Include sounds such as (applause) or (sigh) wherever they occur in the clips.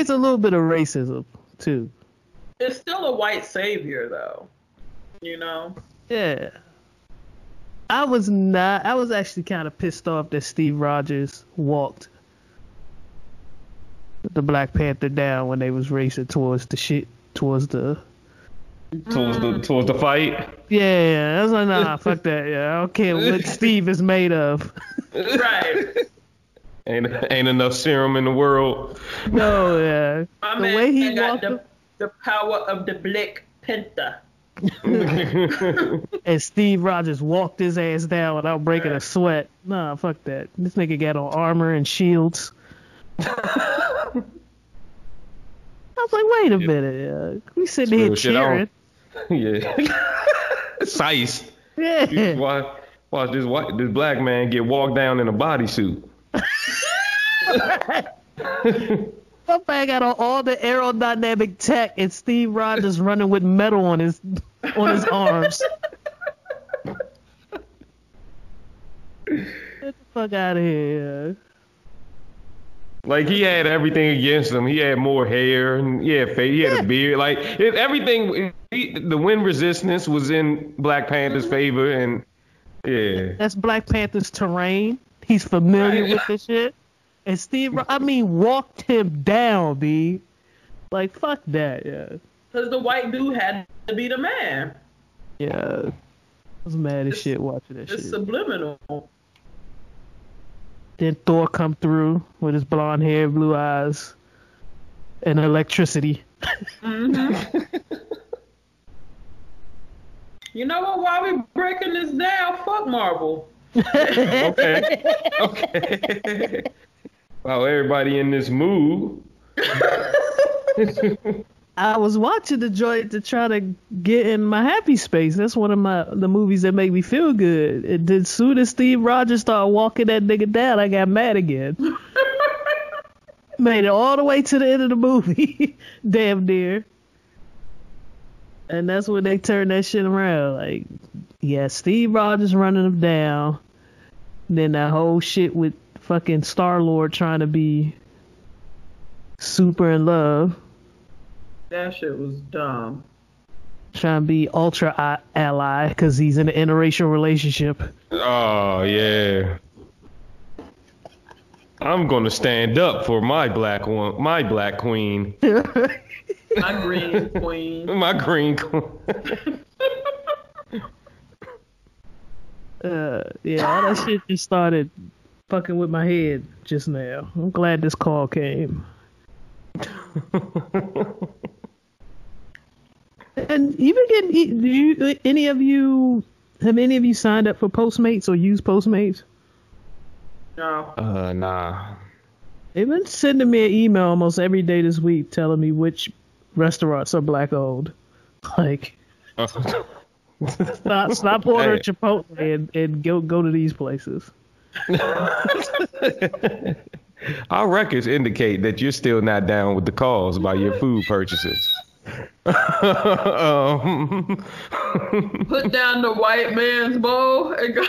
it's a little bit of racism too. It's still a white savior, though. You know. Yeah. I was not. I was actually kind of pissed off that Steve Rogers walked the Black Panther down when they was racing towards the shit, towards the. Towards the towards the fight. Yeah, I was like, nah, fuck that. Yeah, I don't care what (laughs) Steve is made of. Right. Ain't ain't enough serum in the world. No, yeah. My The man way he got walked, the, the power of the Black Panther. (laughs) and Steve Rogers walked his ass down without breaking a sweat. Nah, fuck that. This nigga got on armor and shields. (laughs) I was like, wait a minute. Uh, we sitting here Real shit, I cheering. (laughs) yeah. Sice. Yeah. Watch, watch this white this black man get walked down in a bodysuit. My man got on all the aerodynamic tech, and Steve Rogers running with metal on his on his arms. Get the fuck out of here. Like he had everything against him. He had more hair and he had face, he had a beard. Like it, everything, he, the wind resistance was in Black Panther's mm-hmm. favor, and yeah, That's Black Panther's terrain. He's familiar Right. with this shit. And Steve, Ro- I mean, walked him down, b. Like fuck that, yeah, Because the white dude had to be the man. yeah. I was mad as It's- shit watching that It's shit. It's subliminal. Then Thor come through with his blonde hair, blue eyes, and electricity. Mm-hmm. (laughs) You know what? While we breaking this down, fuck Marvel. (laughs) okay, okay. Wow, everybody in this mood. (laughs) I was watching the joint to try to get in my happy space. That's one of my the movies that make me feel good. And then soon as Steve Rogers started walking that nigga down, I got mad again. (laughs) Made it all the way to the end of the movie, (laughs) damn near. And that's when they turned that shit around. Like, yeah, Steve Rogers running him down. Then that whole shit with fucking Star Lord trying to be super in love. That shit was dumb. trying to be ultra a- ally because he's in an interracial relationship. Oh yeah. I'm gonna stand up for my black one, my black queen, (laughs) My green queen. (laughs) my green queen. (laughs) Uh, yeah, all that shit just started fucking with my head just now. I'm glad this call came. and you been getting? e, Do you any of you have any of you signed up for Postmates or used Postmates? No. Uh nah. They've been sending me an email almost every day this week telling me which restaurants are black owned. (laughs) Like, (laughs) stop stop ordering Hey. Chipotle and, and go go to these places. (laughs) Our records indicate that you're still not down with the cause by your food purchases. (laughs) um, Put down the white man's bowl and go.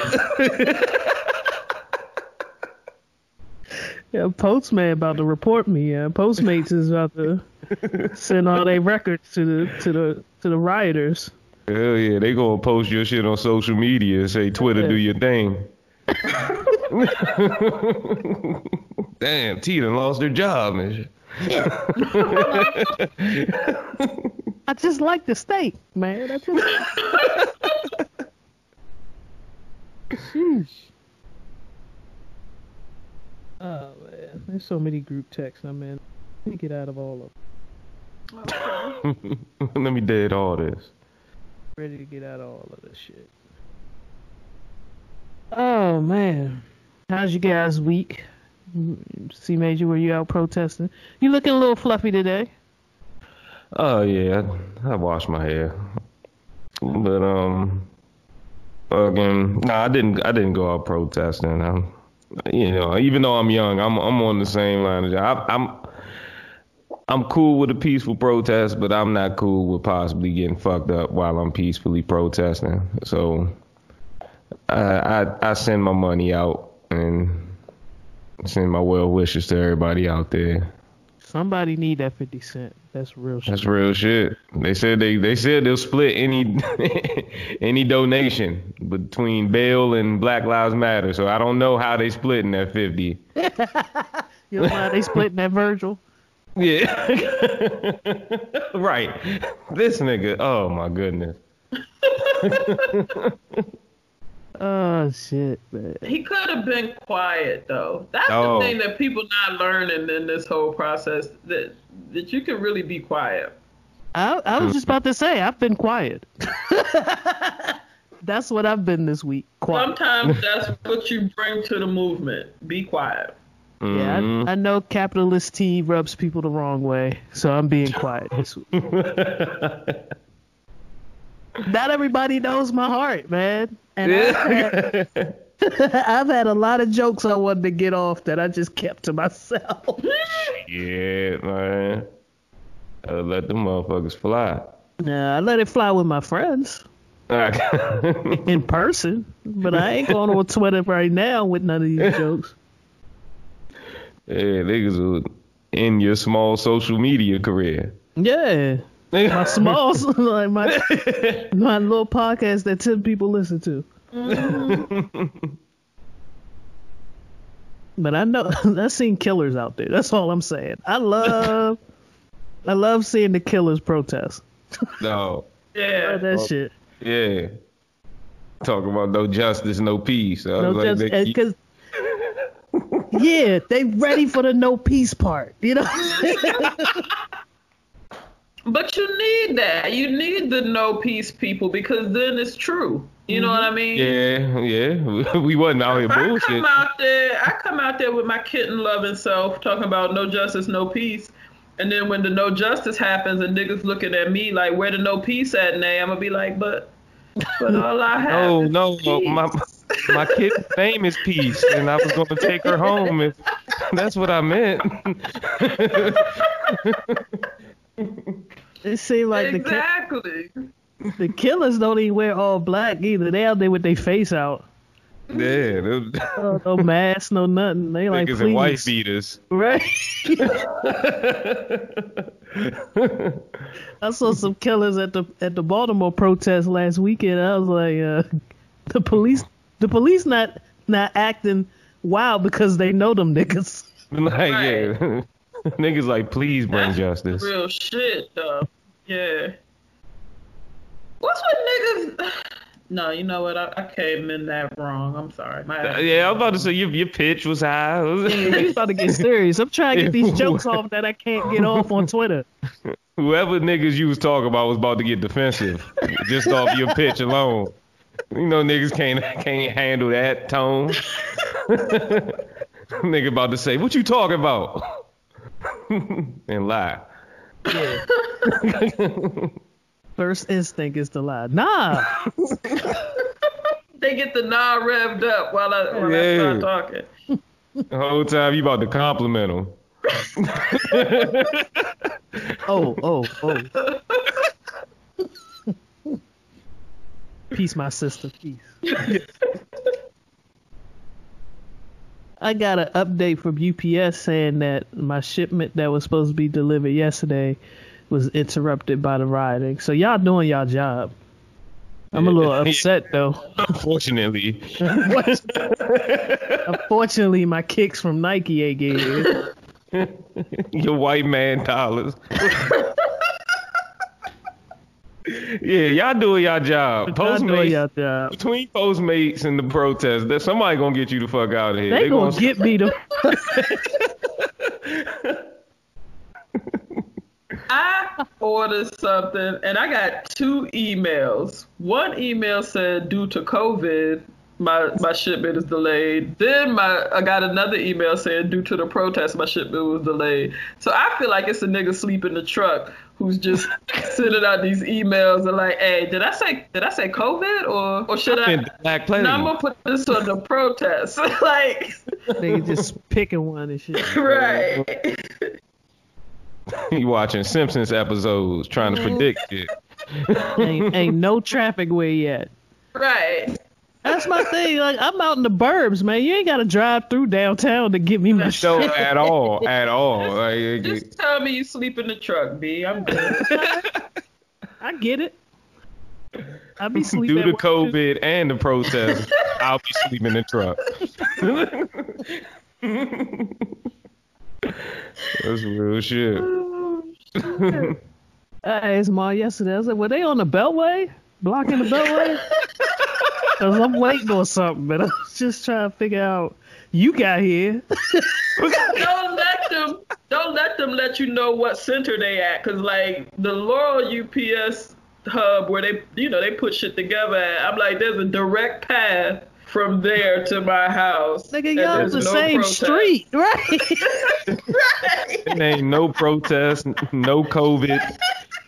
Yeah, Postman about to report me. Yeah, Postmates is about to send all their records to the to the to the rioters. hell yeah, they gonna post your shit on social media and say Twitter do your thing. (laughs) Damn, T done lost their job and shit. (laughs) I just like the steak, man. I just... Sheesh. Oh man, there's so many group texts I'm in. Let me get out of all of them. (laughs) Let me dead all this. Ready to get out of all of this shit. Oh man, how's you guys' week? C Major, were you out protesting? You looking a little fluffy today. Oh yeah, I, washed my hair, but um, again, no, I didn't. I didn't go out protesting. I'm, you know, even though I'm young, I'm I'm on the same line as you. I, I'm I'm cool with a peaceful protest, but I'm not cool with possibly getting fucked up while I'm peacefully protesting. So I I, I send my money out and send my well wishes to everybody out there. Somebody need that fifty cent. That's real shit. That's real shit. They said they they said they'll split any (laughs) any donation between bail and Black Lives Matter. So I don't know how they splitting that fifty. (laughs) You know how they splitting that Virgil? Yeah. (laughs) right. This nigga. Oh my goodness. Oh shit, man. He could have been quiet though. That's Oh. the thing that people not learning in this whole process that that you can really be quiet. I I was just about to say I've been quiet. (laughs) That's what I've been this week. Quiet. Sometimes that's what you bring to the movement. Be quiet. Yeah. I, mm-hmm. I know capitalist tea rubs people the wrong way, so I'm being quiet this week. (laughs) Not everybody knows my heart, man. And I've, had, (laughs) I've had a lot of jokes I wanted to get off that I just kept to myself. yeah, man. I let them motherfuckers fly. Nah, I let it fly with my friends (laughs) in person, but I ain't going on Twitter right now with none of these jokes. Yeah, niggas in your small social media career. Yeah, my small, (laughs) like my my little podcast that ten people listen to. Mm-hmm. But I know (laughs) I've seen killers out there. That's all I'm saying. I love, (laughs) I love seeing the killers protest. no. Yeah. Love that shit. Yeah. Talk about no justice, no peace. I was No, like, just they keep- eh, because. yeah, they ready for the no peace part. You know. But you need that. You need the no peace people because then it's true. You know what I mm-hmm. mean? yeah, yeah. (laughs) We wasn't out here If I come out there, I come out there with my kitten loving self, talking about no justice, no peace. And then when the no justice happens and niggas looking at me like, where the no peace at, Nay? I'm gonna be like, but, but all I (laughs) have. No, no, peace. my my kid's (laughs) name is Peace, and I was gonna take her home. If that's what I meant. It seemed like the ki- exactly. the killers don't even wear all black either. They out there with their face out. yeah, those (laughs) Oh, no mask, no nothing. They like niggas and white beaters. right? (laughs) I saw some killers at the at the Baltimore protest last weekend. I was like, uh, the police, the police not not acting wild because they know them niggas. (laughs) Like, Right. yeah. (laughs) niggas like, please bring That's justice. Real shit, though. Yeah. What's with niggas? (sighs) No, you know what? I, I came in that wrong. I'm sorry. My Uh, Yeah, I'm about to say your your pitch was high. You (laughs) about to get serious? I'm trying to get these (laughs) jokes off that I can't get off on Twitter. Whoever niggas you was talking about was about to get defensive just off your pitch alone. You know niggas can't can't handle that tone. Nigga about to say, "What you talking about?" (laughs) and lie. Yeah. (laughs) First instinct is to lie. Nah, They get the nah revved up while I while I start talking. The whole time you about to compliment them. (laughs) oh, oh, oh. Peace, my sister. Peace. I got an update from UPS saying that my shipment that was supposed to be delivered yesterday was interrupted by the rioting. So y'all doing y'all job. I'm a little upset though. Unfortunately, (laughs) Unfortunately, my kicks from Nike ain't getting (laughs) your white man dollars. (laughs) yeah, y'all doing y'all job. Y'all doing Postmates y'all job. between Postmates and the protest, that somebody gonna get you the fuck out of here. They, gonna, gonna get me to. (laughs) I ordered something and I got two emails. One email said due to COVID, my my shipment is delayed. Then my I got another email saying due to the protest, my shipment was delayed. So I feel like it's a nigga sleep in the truck who's just (laughs) sending out these emails and like, hey, did I say did I say COVID or or should I? been Black Plague. No, I'm gonna put this on the protest. (laughs) like, they just picking one and shit. (laughs) right. you watching Simpsons episodes trying to predict it. ain't, ain't no traffic way yet. Right. That's my thing. Like I'm out in the burbs, man. You ain't gotta drive through downtown to get me my No, shit. at all, at all. Like, it- Just tell me you sleep in the truck, B. I'm good. (laughs) I get it. I'll be (laughs) sleeping. due to at work. COVID and the protest, I'll be sleeping in the truck. (laughs) That's real shit. Oh, I asked Ma yesterday. I was like, "Were they on the Beltway, blocking the Beltway?" Cause I'm waiting on something, but I was just trying to figure out. You got here. (laughs) don't let them. Don't let them let you know what center they at, cause like the Laurel UPS hub where they, you know, they put shit together. At, I'm like, there's a direct path from there to my house. Nigga, y'all the no same protest. street, right? (laughs) (laughs) There ain't no protest, no COVID.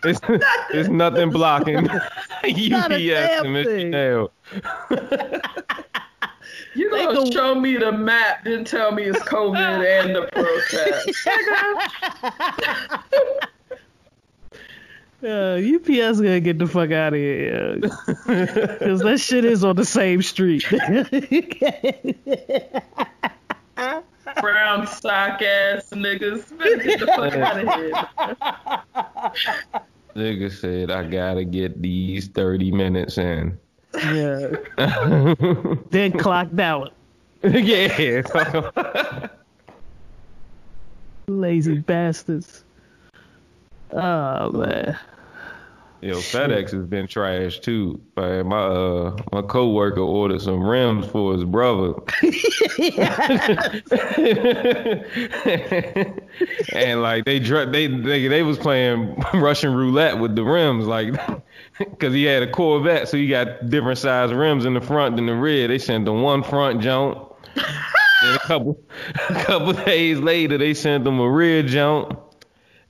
It's, it's nothing blocking (laughs) Not UPS damn and thing. Mr. Nail. (laughs) You They gonna go- show me the map, then tell me it's COVID and the protest. (laughs) Uh, UPS gonna get the fuck out of here, because that shit is on the same street. Brown sock ass niggas. Get the fuck out of here. Nigga said, I gotta get these 30 minutes in. yeah. (laughs) then clocked out. (laughs) yeah. (laughs) Lazy bastards. Oh man. Yo, FedEx has been trashed too. My uh my coworker ordered some rims for his brother. (laughs) (laughs) and like they they they they was playing (laughs) Russian roulette with the rims like cuz he had a Corvette so he got different size rims in the front than the rear. They sent him one front jump. and a couple a couple days later they sent him a rear jump.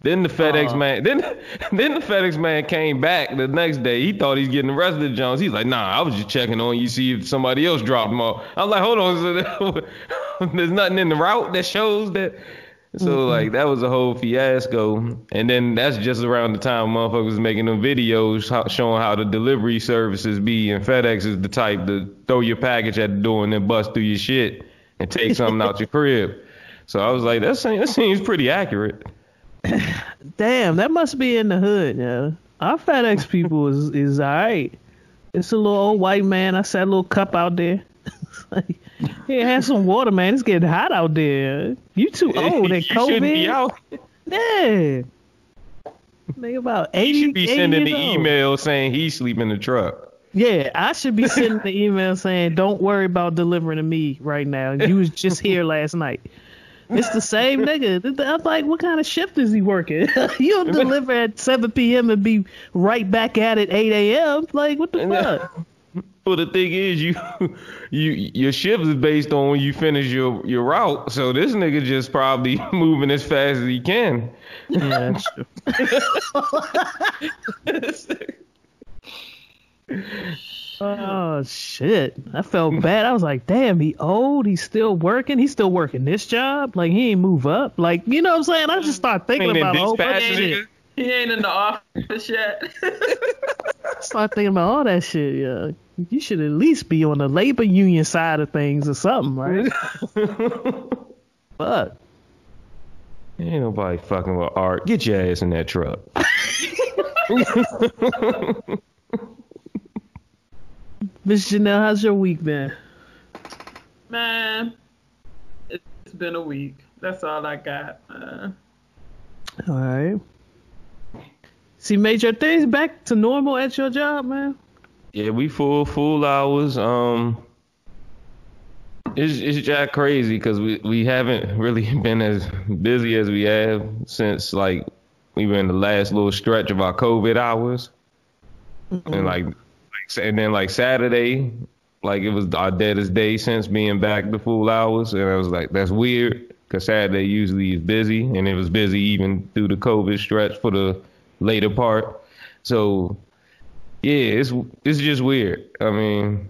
Then the FedEx uh-huh. man, then (laughs) then the FedEx man came back the next day. He thought he's getting the rest of the Jones. He's like, Nah, I was just checking on you, see if somebody else dropped them off. I was like, Hold on, (laughs) there's nothing in the route that shows that. So mm-hmm. like that was a whole fiasco. And then that's just around the time motherfuckers was making them videos how, showing how the delivery services be. And FedEx is the type to throw your package at the door and then bust through your shit and take something out your (laughs) crib. So I was like, that seems, that seems pretty accurate. (coughs) Damn, that must be in the hood, yeah. Our FedEx people (laughs) is is alright. It's a little old white man. I set a little cup out there. (laughs) like, yeah, have some water, man. It's getting hot out there. You too (laughs) old. And COVID. out. Yeah. Think about You eighty. should be sending the old. email saying he sleep in the truck. Yeah, I should be sending the email saying, "Don't worry about delivering to me right now. You was just here last night." It's the same nigga. I'm like, what kind of shift is he working? (laughs) You'll (laughs) deliver at 7 p.m. and be right back at it 8 a.m. Like, what the fuck? (laughs) Well, the thing is, you, you, your shift is based on when you finish your your route. So this nigga just probably moving as fast as he can. Yeah, that's true. (laughs) Oh shit! I felt bad. I was like, "Damn, he old. He's still working. He's still working this job. Like he ain't move up. Like you know what I'm saying? I just start thinking Ain't in about a whole bunch of dispatch, shit. nigga. He ain't in the office yet. (laughs) Start thinking about all that shit. Yeah, you should at least be on the labor union side of things or something, right? (laughs) Fuck. Ain't nobody fucking with art. Get your ass in that truck. Miss Janelle, how's your week been? Man, it's been a week. That's all I got. Uh, All right. See, made your things back to normal at your job, man. Yeah, we full full hours. Um, it's it's jack crazy because we we haven't really (laughs) been as busy as we have since like we were in the last little stretch of our COVID hours, and like, like and then like Saturday, like it was our deadest day since being back the full hours, and I was like, that's weird because Saturday usually is busy, and it was busy even through the COVID stretch for the later part. So yeah, it's it's just weird. I mean,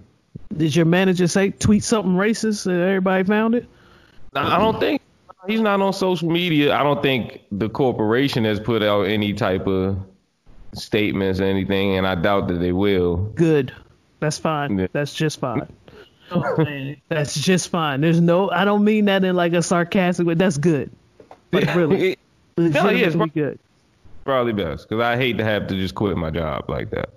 Did your manager say tweet something racist and everybody found it? I don't think he's not on social media. I don't think the corporation has put out any type of statements or anything, and I doubt that they will. Good. That's fine. Yeah. That's just fine. (laughs) Oh. That's just fine. There's no. I don't mean that in like a sarcastic way. That's good. Like really, (laughs) No, yeah, it's legitimately good. probably best because I hate to have to just quit my job like that.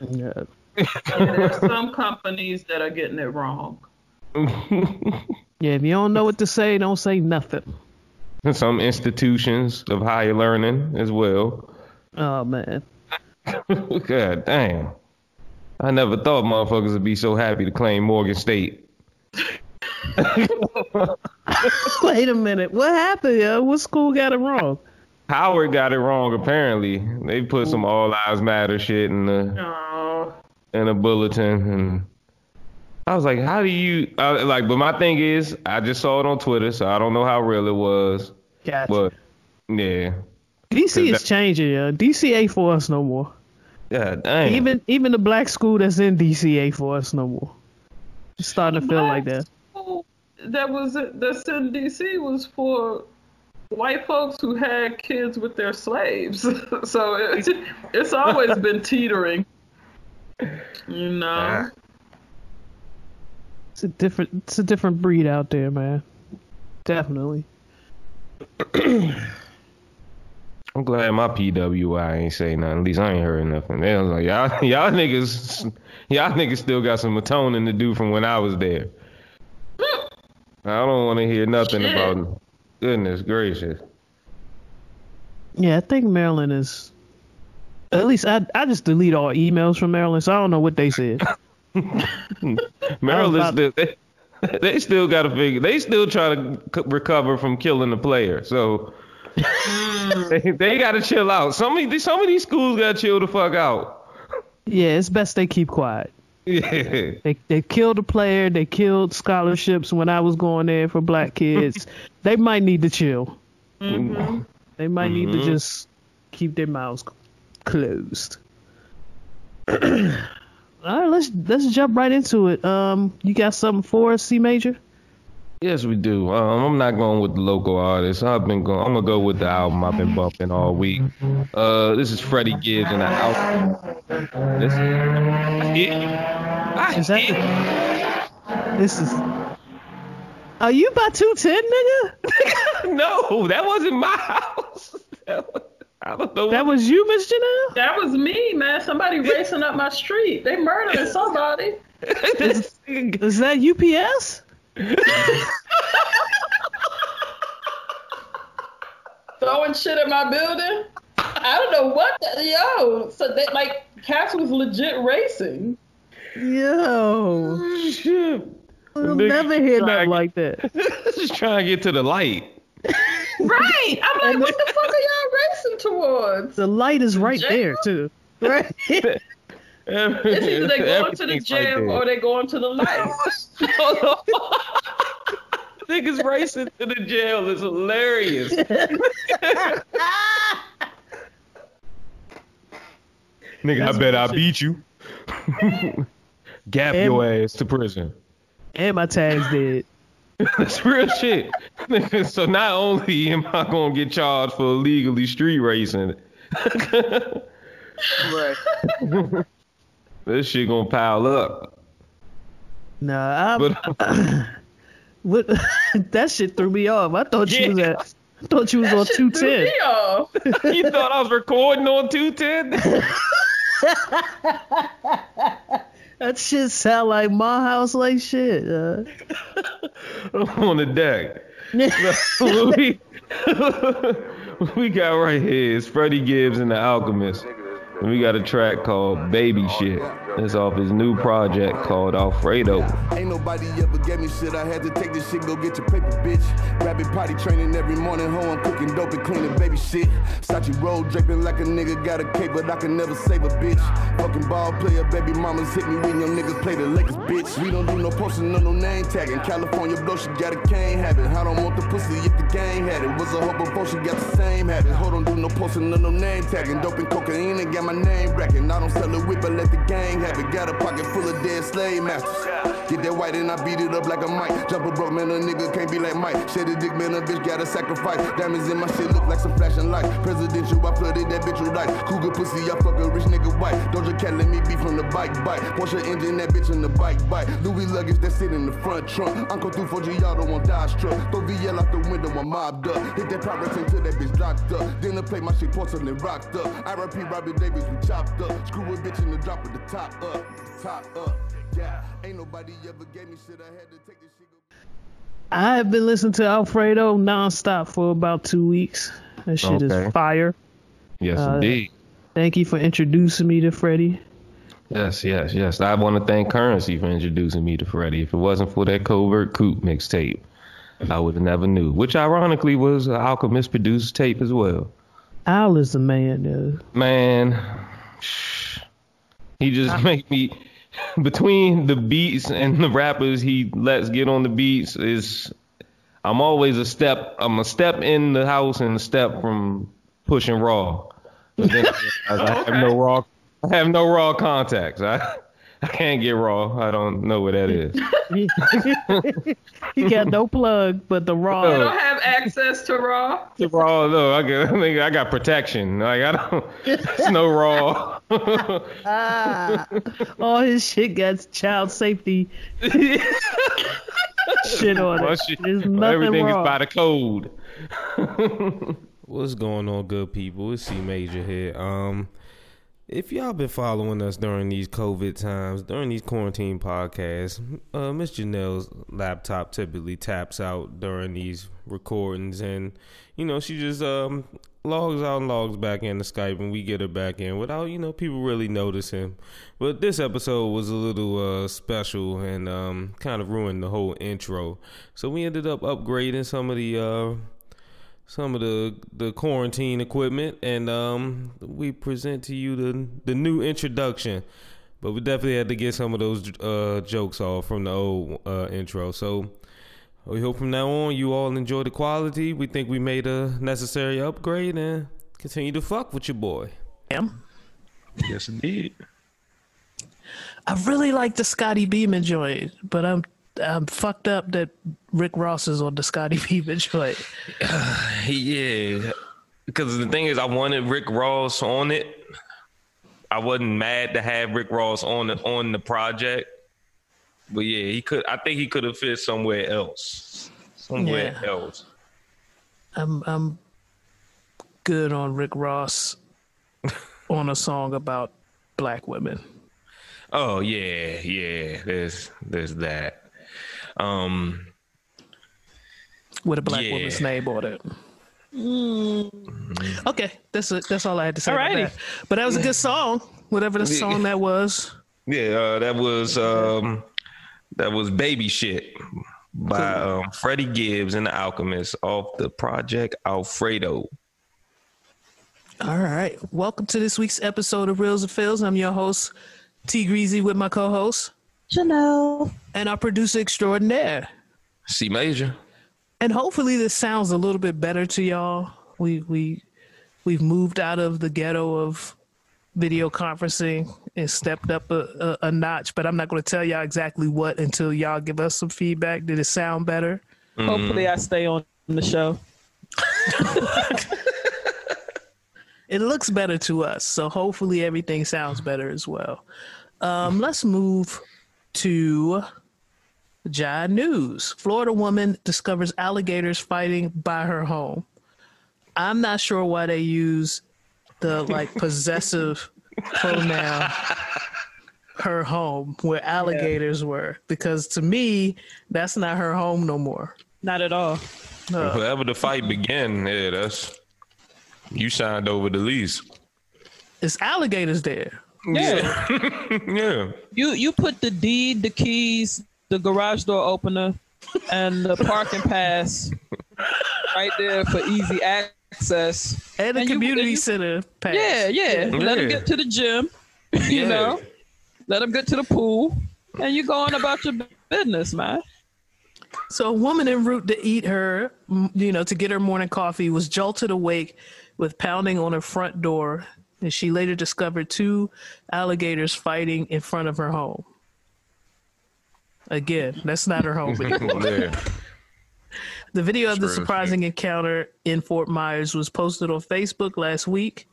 Yeah. And there are some companies that are getting it wrong. (laughs) Yeah. If you don't know what to say, don't say nothing. Some institutions of higher learning as well. Oh man. (laughs) God damn. I never thought motherfuckers would be so happy to claim Morgan State. (laughs) Wait a minute. What happened? Yo? What school got it wrong? Howard got it wrong apparently. They put some all lives matter shit in the Oh, in a bulletin and I was like, how do you I, like? But my thing is, I just saw it on Twitter, so I don't know how real it was. Gotcha. But yeah, DC is that- changing. Yeah. DC ain't for us no more. yeah, dang. Even even the black school that's in DC ain't for us no more. It's starting to feel like that. that was that's in DC was for white folks who had kids with their slaves. (laughs) so it, it's always (laughs) been teetering. You know. Ah. It's a different it's a different breed out there, man. Definitely. (clears throat) I'm glad my PWI ain't say nothing. At least I ain't heard nothing. They was like, y'all, (laughs) y'all niggas, y'all niggas still got some atoning to do from when I was there. I don't want to hear nothing Shit. about. Goodness gracious. Yeah, I think Maryland is. At least I I just delete all emails from Maryland, so I don't know what they said. (laughs) Maryland about- still, they, (laughs) they still got to figure. They still try to c- recover from killing the player. So they, they got to chill out. Some of these, some of these schools got to chill the fuck out. Yeah, it's best they keep quiet. Yeah. They they killed a player. They killed scholarships when I was going there for black kids. (laughs) they might need to chill. They might need to Mhm. just keep their mouths closed. (clears throat) All right, let's let's jump right into it. Um, you got something for us, C Major? Yes, we do. Um, I'm not going with the local artists. I've been going. I'm gonna go with the album I've been bumping all week. Uh, this is Freddie Gibbs and the album. This I hit you. I Is that hit you. This is. Are you by two ten, nigga? (laughs) no, that wasn't my house. That was- I don't know. That was you, Miss Janelle. That was me, man. Somebody racing up my street. They murdering (laughs) somebody. Is that UPS? (laughs) Throwing shit at my building. I don't know what the, yo. So they like Cass was legit racing. Yo, shit. we'll Nigga never hear trying- nothing like that. (laughs) Just trying to get to the light. (laughs) Right. I'm like, what the fuck are y'all racing towards? The light is right Jail? there too. Right. It's either they going to the Everything's right jail or they going to the light. (laughs) Niggas racing to the jail is hilarious. (laughs) Nigga, I bet I beat you. (laughs) Gap And- your ass to prison. and my tag's dead. That's real shit. So not only am I gonna get charged for illegally street racing, Right. This shit gonna pile up. Nah, I, But (laughs) what, (laughs) that shit threw me off. I thought you was at. I thought you was on two ten. two threw ten. me off. (laughs) you thought I was recording on 210? That shit sound like my house like shit. Uh. on the deck. we, we got right here is Freddie Gibbs and the Alchemist. And we got a track called Baby Shit. It's off his new project called Alfredo. Ain't nobody ever gave me shit. I had to take this shit, go get your paper, bitch. Rabbit potty training every morning. Ho, I'm cooking dope and cleaning baby shit. Sachi roll draping like a nigga got a cape, but I can never save a bitch. Fucking ball player, baby mamas hit me when your niggas play the Lakers, bitch. We don't do no posting, no, no name tagging. California blow, she got a cane habit. I don't want the pussy if the gang had it. Was a hope before she got the same habit. Hold on, do no posting, no, no name tagging. Dope and cocaine and got my name racking. I don't sell it whip, but let the gang have it. Got a pocket full of dead slave masters. Get that white and I beat it up like a mic. Jump a broke man, a nigga can't be like Mike. Shed a dick man, a bitch gotta sacrifice. Diamonds in my shit look like some flashing lights. Presidential, I flooded that bitch with light. Cougar pussy, I fuck a rich nigga white. Don't Doja Cat let me be from the bike bike. Porsche engine, that bitch in the bike bike. Louis luggage that sit in the front trunk. Uncle through 4G auto on Dodge truck. Throw VL out the window, I'm mobbed up. Hit that pirates until that bitch locked up. Then I play my shit porcelain rocked up. RP Robbie Davis, we chopped up. Screw a bitch in the drop with the top up. Top up. Yeah. Ain't nobody ever gave me shit. I had to take this shit. I have been listening to Alfredo nonstop for about two weeks. That shit Okay. is fire. Yes, Uh, indeed. Thank you for introducing me to Freddie. Yes, yes, yes. I want to thank Curren$y for introducing me to Freddie. If it wasn't for that Covert Coup mixtape, I would have never knew. Which ironically was an Alchemist produced tape as well. Al is the man, dude. Man, he just (laughs) make me (laughs) between the beats and the rappers he lets get on the beats is I'm always a step I'm a step in the house and a step from pushing raw. But then I, I have no raw I have no raw contacts. I (laughs) I can't get raw. I don't know what that is. (laughs) he got no plug but the You raw. don't have access to Raw. The raw though, I got I, think I got protection. Like I don't it's no raw. (laughs) ah, All his shit got child safety shit on Well, it. shit, There's nothing Everything wrong. is by the code. What's going on, good people? It's C Major here. Um, if y'all been following us during these COVID times, during these quarantine podcasts, uh, Miss Janelle's laptop typically taps out during these recordings, and you know she just um logs out and logs back into Skype, and we get her back in without you know people really noticing. But this episode was a little uh special and um kind of ruined the whole intro, so we ended up upgrading some of the uh some of the the quarantine equipment, and um, we present to you the the new introduction. But we definitely had to get some of those uh, jokes off from the old uh, intro. So we hope from now on you all enjoy the quality. We think we made a necessary upgrade and continue to fuck with your boy. Am. Yes, indeed. I really like the Scottie Beeman joint, but I'm I'm fucked up that Rick Ross is on the Scottie (laughs) Beeman joint. (sighs) Yeah, because the thing is, I wanted Rick Ross on it. I wasn't mad to have Rick Ross on the on the project, but yeah, he could. I think he could have fit somewhere else. Somewhere Yeah. else. I'm I'm good on Rick Ross (laughs) on a song about black women. Oh yeah, yeah. There's there's that. Um. with a black Yeah. woman's name on it. Okay, that's it. That's all I had to say about Alrighty. that. But that was a good song, whatever the song that was. Yeah, uh, that was um, that was baby shit by um, Freddie Gibbs and the Alchemist off the project Alfredo. All right, welcome to this week's episode of Reels and Fills. I'm your host T Greasy with my co-host Janelle. and our producer extraordinaire. C major. And hopefully this sounds a little bit better to y'all. We we we've moved out of the ghetto of video conferencing and stepped up a, a, a notch. But I'm not going to tell y'all exactly what until y'all give us some feedback. Did it sound better? Hopefully, I stay on the show. (laughs) It looks better to us, so hopefully everything sounds better as well. Um, let's move to Jai News. Florida woman discovers alligators fighting by her home. I'm not sure why they use the like (laughs) possessive pronoun her home where alligators were because to me that's not her home no more. Not at all. Wherever the fight began, yeah, that's you signed over the lease. It's alligators there. Yeah. (laughs) Yeah. You you put the deed, the keys, the garage door opener, and the parking pass right there for easy access. And the And community and you- center pass. Yeah, yeah. Let them get to the gym. (laughs) You Yeah. know, let them get to the pool, and you going about your business, man. So a woman en route to eat her, you know, to get her morning coffee was jolted awake with pounding on her front door, and she later discovered two alligators fighting in front of her home. Again, that's not her home (laughs) anymore. The video of the surprising encounter in Fort Myers was posted on Facebook last week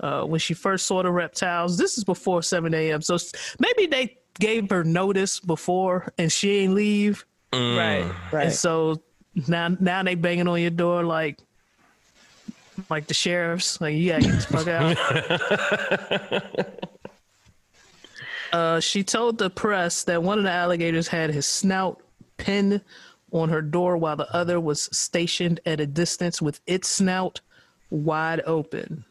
uh, when she first saw the reptiles. This is before 7 a.m. So maybe they gave her notice before and she ain't leave. Right, right. And so now now they banging on your door like like the sheriffs. Like you gotta get the fuck out. (laughs) uh, she told the press that one of the alligators had his snout pinned on her door while the other was stationed at a distance with its snout wide open.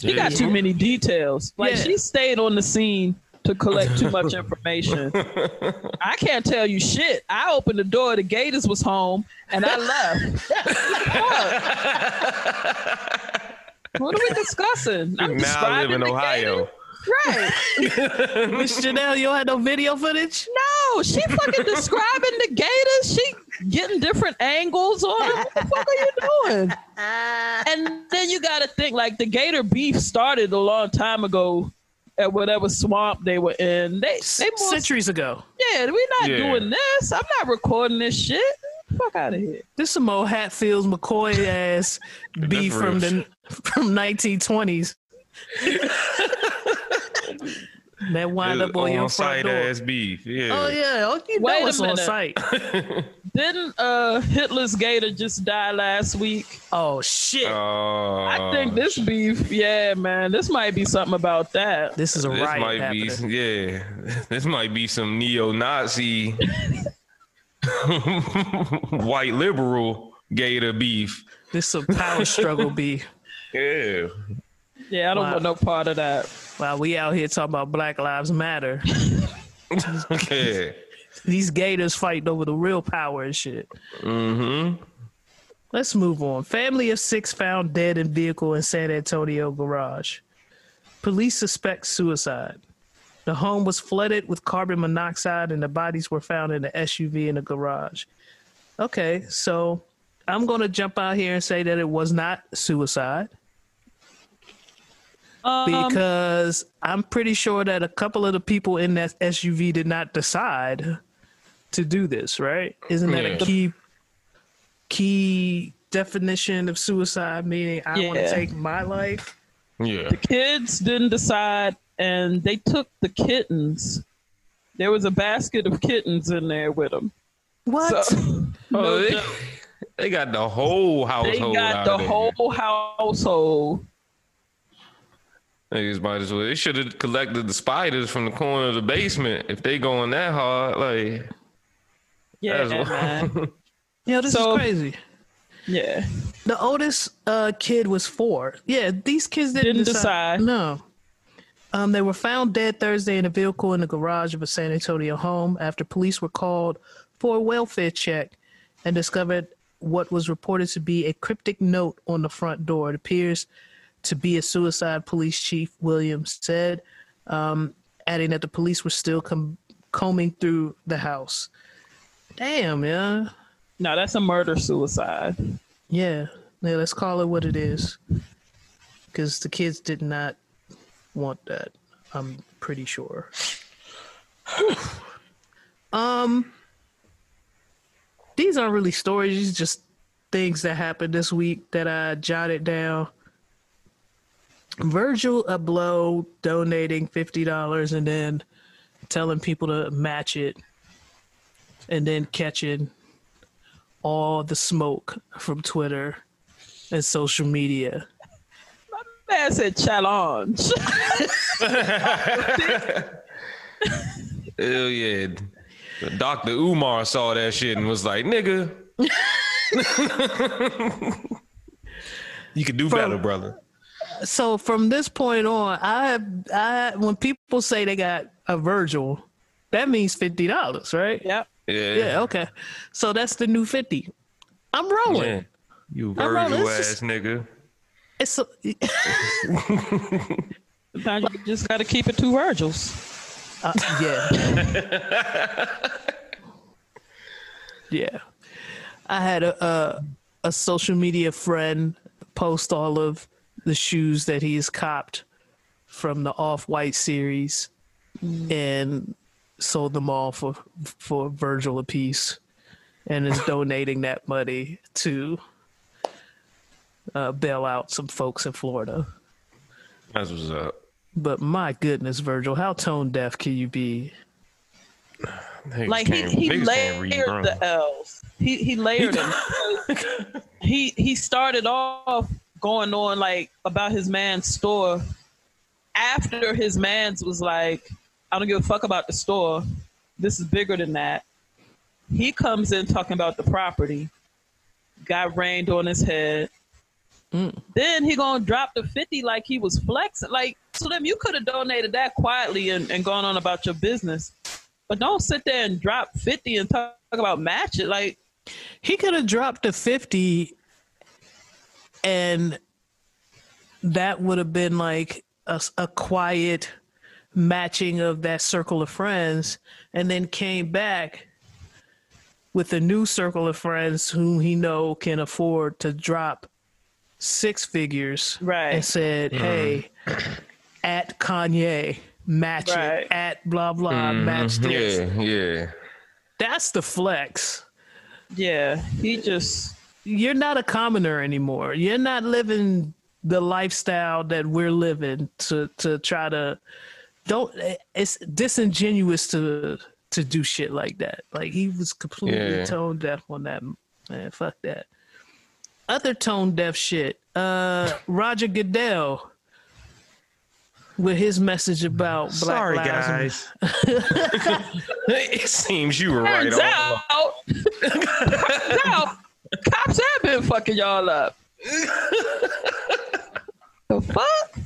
She got too many details. Like Yeah. she stayed on the scene to collect too much (laughs) information. I can't tell you shit. I opened the door, the gators was home, and I left. (laughs) What? what are we discussing? I'm Now I live in Ohio. gators. Right. (laughs) Miss Janelle, you don't no video footage? No, she fucking describing the gators. She getting different angles on them. What the fuck are you doing? And then you got to think like the gator beef started a long time ago at whatever swamp they were in. They they more, Centuries ago. yeah, we're not Yeah. doing this. I'm not recording this shit. Fuck out of here. This is some old Hatfields McCoy ass beef from the (laughs) from 1920s. (laughs) that wind up on your front site door. ass beef. Yeah. Oh yeah, oh, you Wait know a it's on minute. site. (laughs) Didn't uh Hitler's gator just die last week? Oh shit, Oh, I think this beef, yeah, man, this might be something about that. this is a This riot might happening. be, yeah. (laughs) This might be some neo-Nazi, (laughs) white liberal gator beef. This a power struggle beef. Yeah. Yeah, I don't Wow. want no part of that. While we out here talking about Black Lives Matter, (laughs) Yeah. these gators fighting over the real power and shit. Mm-hmm. Let's move on. Family of six found dead in vehicle in San Antonio garage. Police suspect suicide. The home was flooded with carbon monoxide and the bodies were found in the SUV in the garage. Okay, so I'm going to jump out here and say that it was not suicide Um, because I'm pretty sure that a couple of the people in that SUV did not decide to do this, right? Isn't that Yeah. a key key definition of suicide? Meaning, I want to take my life. Yeah. The kids didn't decide, and they took the kittens. There was a basket of kittens in there with them. What? So, (laughs) Oh, no they, joke. they got the whole household. they got out the there. whole household. Niggas might as well. They should have collected the spiders from the corner of the basement if they going that hard. Like, Yeah, that's man. (laughs) yeah, this So- is crazy. Yeah. The oldest uh, kid was four. Yeah, these kids didn't, Didn't decide. decide. No. Um, they were found dead Thursday in a vehicle in the garage of a San Antonio home after police were called for a welfare check and discovered what was reported to be a cryptic note on the front door. It appears to be a suicide, police chief Williams said, um, adding that the police were still com- combing through the house. Damn, yeah. No, that's a murder suicide. Yeah, yeah, let's call it what it is. Because the kids did not want that. I'm pretty sure. (sighs) um, these aren't really stories. These are just things that happened this week that I jotted down. Virgil Abloh donating fifty dollars and then telling people to match it, and then catching all the smoke from Twitter and social media. My man said challenge. hell yeah. Dr. Umar saw that shit and was like, nigga. (laughs) you can do better, brother. So from this point on, I have I when people say they got a Virgil, that means fifty dollars, right? yep. Yeah. Yeah, okay. So that's the new fifty. I'm rolling. Yeah. You I'm rolling. Virgil ass just- nigga. It's a, (laughs) Sometimes you just got to keep it two Virgils. uh, yeah. (laughs) yeah. I had a, a a social media friend post all of the shoes that he has copped from the Off White series, and sold them all for for Virgil a piece, and is (laughs) donating that money to uh, bail out some folks in Florida. That's what's up. But my goodness, Virgil, how tone deaf can you be? Niggas like he, can't- he niggas can't read layered the L's. He he layered (laughs) them. he he started off going on like about his man's store. After his man's was like, I don't give a fuck about the store. This is bigger than that. He comes in talking about the property. Got rained on his head. Mm. Then he gonna drop the fifty like he was flexing. Like so, them you could have donated that quietly and, and gone on about your business. But don't sit there and drop 50 and talk about match it. Like, He could have dropped the 50 and that would have been like a quiet matching of that circle of friends and then came back with a new circle of friends whom he know can afford to drop six figures Right. and said mm-hmm. hey at kanye match Right. it at blah blah mm-hmm. match this Yeah, yeah. that's the flex yeah, he just, you're not a commoner anymore. You're not living the lifestyle that we're living to to try to don't it's disingenuous to to do shit like that. Like he was completely Yeah. tone deaf on that man. Fuck that. Other tone deaf shit. Uh Roger Goodell with his message about Black Sorry, Lives guys. (laughs) it seems you were right turns on. out, turns (laughs) out, cops have been fucking y'all up. (laughs) the fuck?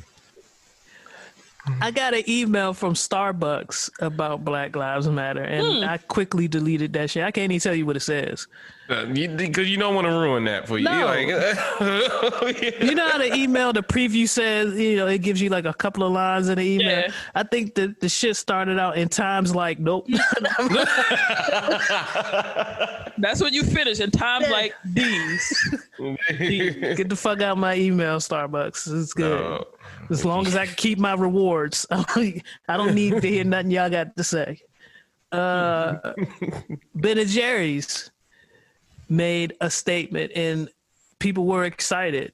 I got an email from Starbucks about Black Lives Matter, and hmm. I quickly deleted that shit. I can't even tell you what it says. Because you, you don't want to ruin that for you. No. Like, (laughs) You know how the email, the preview says, you know, it gives you like a couple of lines in the email. Yeah. I think the the shit started out in times like, nope. (laughs) That's when you finish in times like these. (laughs) Get the fuck out of my email, Starbucks. It's good. No. As long as I can keep my rewards, (laughs) I don't need to hear nothing y'all got to say. Uh, ben and Jerry's made a statement, and people were excited.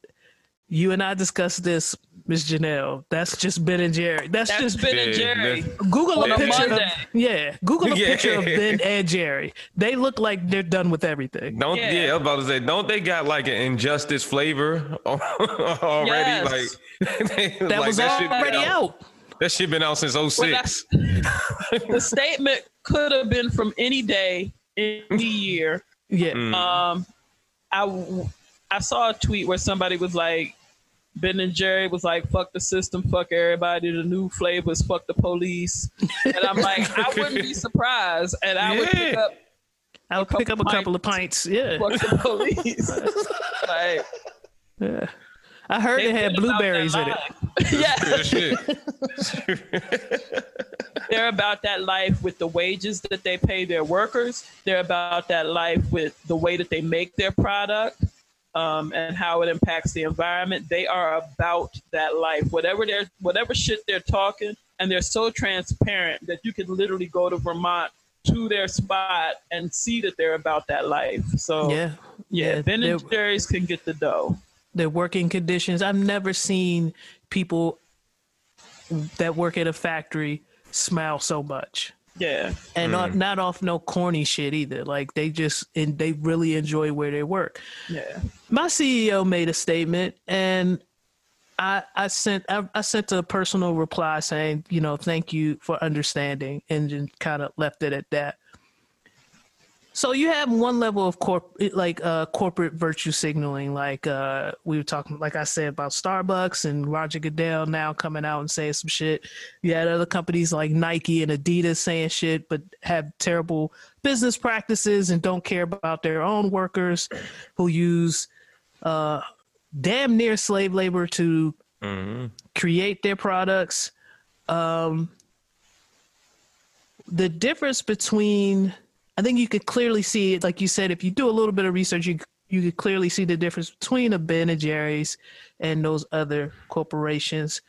You and I discussed this, Miss Janelle. That's just Ben and Jerry. That's, That's just Ben and Jerry. Google on a a picture. Of, Monday. yeah, Google a Yeah. picture of Ben (laughs) and Jerry. They look like they're done with everything. Don't Yeah. yeah. I was about to say, don't they got like an injustice flavor (laughs) already? Yes. Like (laughs) they- That like was shit been already out. That shit been out since Well, 06. that's- the statement could have been from any day, any year. Yeah. Mm. Um, I I saw a tweet where somebody was like, Ben and Jerry was like, "Fuck the system, fuck everybody." The new flavors, fuck the police. And I'm like, I (laughs) wouldn't be surprised, and I would pick up I'll couple pick up a couple of pints. pints. Yeah. fuck the police. (laughs) like, yeah. I heard it had blueberries in it. (laughs) yeah, they're about that life with the wages that they pay their workers. They're about that life with the way that they make their product um, and how it impacts the environment. They are about that life. Whatever they're, whatever shit they're talking, and they're so transparent that you can literally go to Vermont to their spot and see that they're about that life. So Yeah. yeah, Ben and Jerry's can get the dough. their working conditions. I've never seen people that work at a factory smile so much. Yeah, And not, mm. not off no corny shit either. Like they just and they really enjoy where they work. yeah. my CEO made a statement and I, I sent I, I sent a personal reply saying, you know, thank you for understanding and then kind of left it at that. So you have one level of corp like uh corporate virtue signaling, like uh we were talking like I said about Starbucks and Roger Goodell now coming out and saying some shit. You had other companies like Nike and Adidas saying shit but have terrible business practices and don't care about their own workers who use uh damn near slave labor to create their products. Um the difference between I think you could clearly see it, like you said, if you do a little bit of research, you you could clearly see the difference between a Ben and Jerry's and those other corporations.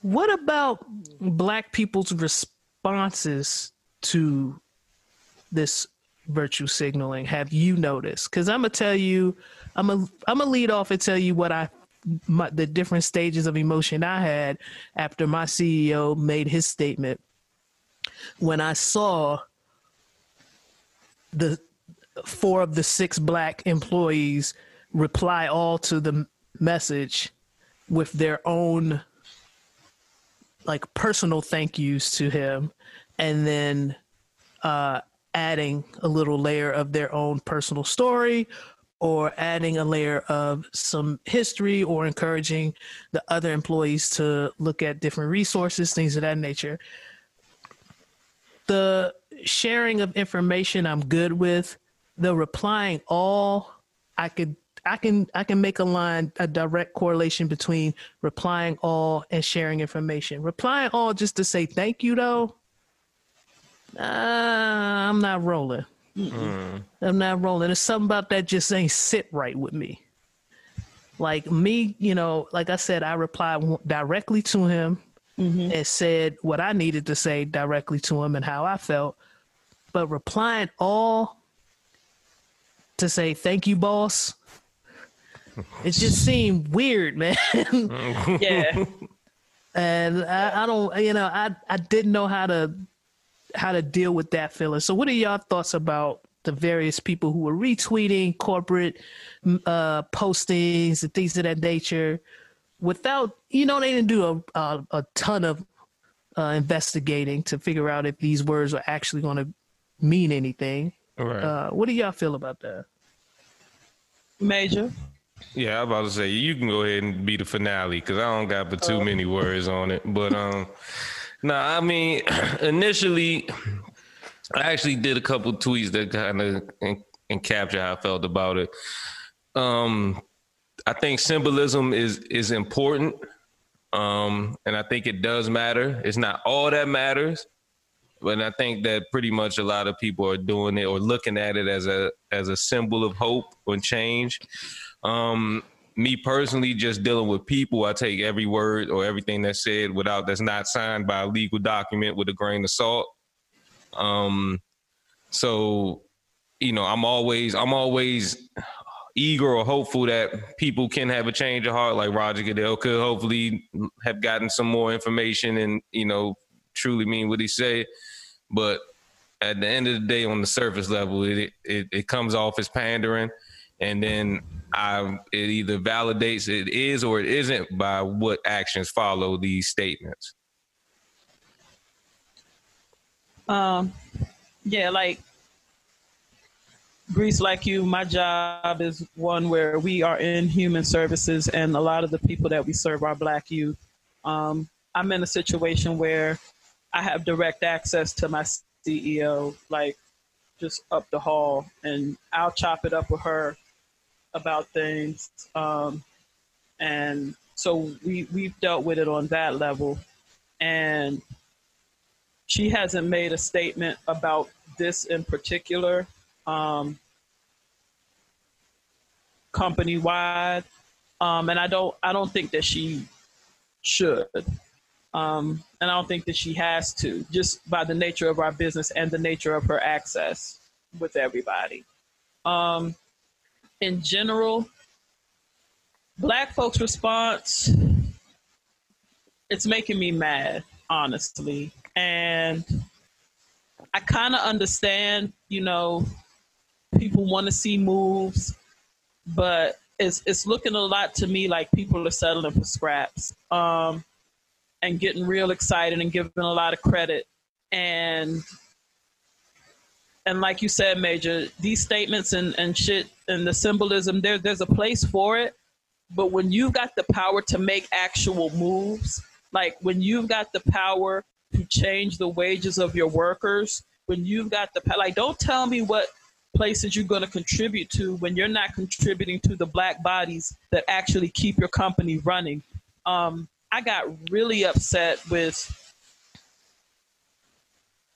What about black people's responses to this virtue signaling have you noticed? Because I'm gonna tell you, I'm a I'm gonna lead off and tell you what I my, the different stages of emotion I had after my CEO made his statement when I saw the four of the six black employees reply all to the message with their own like personal thank yous to him and then uh adding a little layer of their own personal story or adding a layer of some history or encouraging the other employees to look at different resources, things of that nature. The sharing of information I'm good with. The replying all, I could I can I can make a line a direct correlation between replying all and sharing information. Replying all just to say thank you though. Uh, I'm not rolling. Mm. I'm not rolling. There's something about that just ain't sit right with me. Like me, you know, like I said, I replied directly to him mm-hmm. and said what I needed to say directly to him and how I felt. But replying all to say thank you, boss, (laughs) it just seemed weird, man. (laughs) yeah. And I, I don't, you know, I I didn't know how to how to deal with that feeling. So, what are y'all thoughts about the various people who were retweeting corporate uh, postings and things of that nature without, you know, they didn't do a a, a ton of uh, investigating to figure out if these words are actually going to mean anything. Right. Uh, what do y'all feel about that? Major. Yeah, I'm about to say you can go ahead and be the finale because I don't got but too many words on it. But um, (laughs) no, I mean, (clears throat) initially, I actually did a couple tweets that kind of and, and capture how I felt about it. Um, I think symbolism is is important, um, and I think it does matter. It's not all that matters, but I think that pretty much a lot of people are doing it or looking at it as a as a symbol of hope and change. Um, me personally, just dealing with people, I take every word or everything that's said without that's not signed by a legal document with a grain of salt. Um, so you know, I'm always I'm always eager or hopeful that people can have a change of heart, like Roger Goodell could hopefully have gotten some more information and you know truly mean what he said. But at the end of the day, on the surface level, it it, it comes off as pandering, and then I it either validates it is or it isn't by what actions follow these statements. Um, yeah, like Grease, like you, my job is one where we are in human services, and a lot of the people that we serve are Black youth. Um, I'm in a situation where I have direct access to my CEO, like just up the hall, and I'll chop it up with her about things. Um, and so we, we've dealt with it on that level. And she hasn't made a statement about this in particular, um, company wide. Um, and I don't, I don't think that she should. Um, and I don't think that she has to, just by the nature of our business and the nature of her access with everybody. Um, in general, black folks' response, it's making me mad, honestly. And I kind of understand, you know, people want to see moves, but it's it's looking a lot to me like people are settling for scraps um, and getting real excited and giving a lot of credit. And and like you said, Major, these statements and, and shit and the symbolism, there there's a place for it. But when you've got the power to make actual moves, like when you've got the power to change the wages of your workers, when you've got the like, don't tell me what places you're going to contribute to when you're not contributing to the black bodies that actually keep your company running. Um, I got really upset with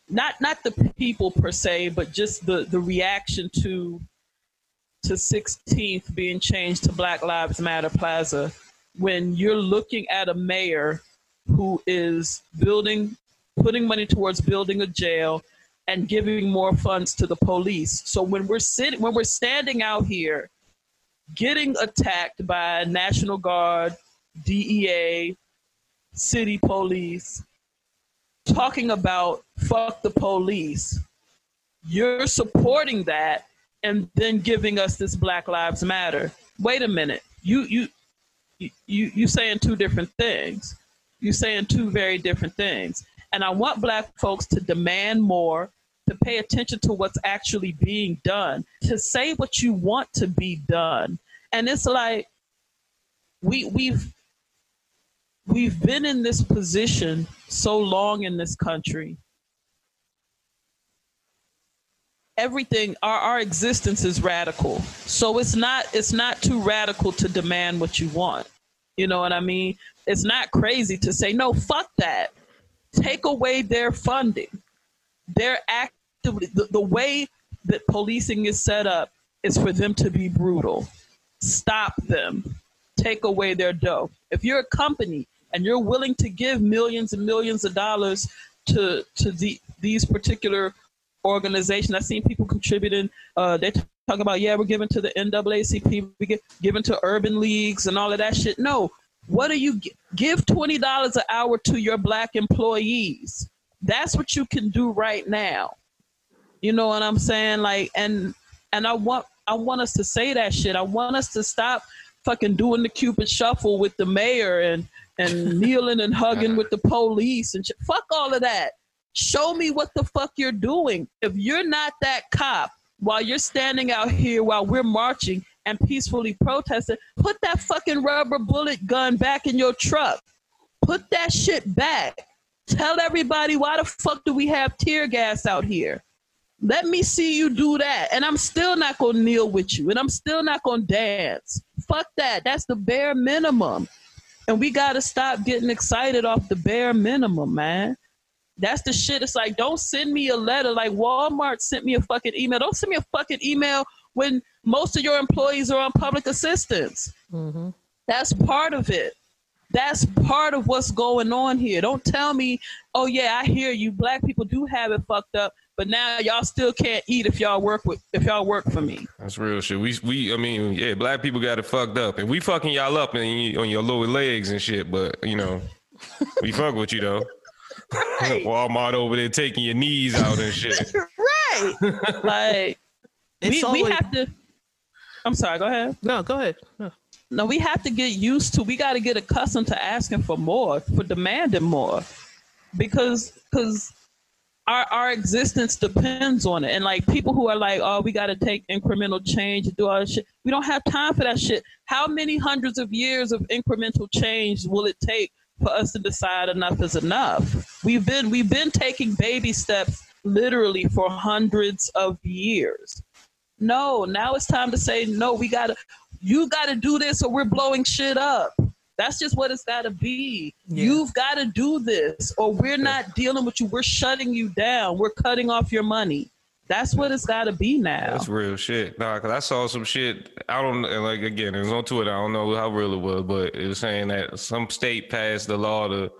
not not the people per se, but just the the reaction to to 16th being changed to Black Lives Matter Plaza when you're looking at a mayor who is building putting money towards building a jail and giving more funds to the police. So when we're sitting, when we're standing out here, getting attacked by National Guard, DEA, city police, talking about fuck the police, you're supporting that and then giving us this Black Lives Matter. Wait a minute, you you you you saying two different things. You're saying two very different things. And I want black folks to demand more, to pay attention to what's actually being done, to say what you want to be done. And it's like we we've we've been in this position so long in this country. Everything our, our existence is radical. So it's not it's not too radical to demand what you want. You know what I mean? It's not crazy to say, no, fuck that take away their funding. They're the, the way that policing is set up is for them to be brutal. Stop them. Take away their dough. If you're a company and you're willing to give millions and millions of dollars to to the, these particular organizations, I've seen people contributing. Uh, they talk about yeah, we're giving to the NAACP, we get giving to urban leagues and all of that shit. No, what do you give twenty dollars an hour to your black employees? That's what you can do right now. You know what I'm saying? Like, and and I want I want us to say that shit. I want us to stop fucking doing the Cupid shuffle with the mayor and and kneeling and hugging with the police and shit. Fuck all of that. Show me what the fuck you're doing. If you're not that cop while you're standing out here while we're marching and peacefully protesting, put that fucking rubber bullet gun back in your truck. Put that shit back. Tell everybody why the fuck do we have tear gas out here? Let me see you do that. And I'm still not going to kneel with you. And I'm still not going to dance. Fuck that. That's the bare minimum. And we got to stop getting excited off the bare minimum, man. That's the shit. It's like, don't send me a letter like Walmart sent me a fucking email. Don't send me a fucking email when most of your employees are on public assistance. Mm-hmm. That's part of it. That's part of what's going on here. Don't tell me, oh yeah, I hear you. Black people do have it fucked up, but now y'all still can't eat if y'all work with if y'all work for me. That's real shit. We we I mean, yeah, black people got it fucked up, and we fucking y'all up and on your lower legs and shit. But you know, (laughs) we fuck with you though. Right. (laughs) Walmart over there taking your knees out and shit. (laughs) right. like we, always... we have to. I'm sorry. Go ahead. No, go ahead. No. no, we have to get used to. We got to get accustomed to asking for more, for demanding more, because because our our existence depends on it. And like people who are like, oh, we got to take incremental change and do all this shit. We don't have time for that shit. How many hundreds of years of incremental change will it take for us to decide enough is enough? We've been we've been taking baby steps literally for hundreds of years. No, now it's time to say no. We gotta, you gotta do this, or we're blowing shit up. That's just what it's gotta be. Yeah. You've got to do this, or we're not dealing with you. We're shutting you down. We're cutting off your money. That's what it's got to be now. That's real shit. Nah, cause I saw some shit. I don't like again. It was on Twitter. I don't know how real it was, but it was saying that some state passed the law to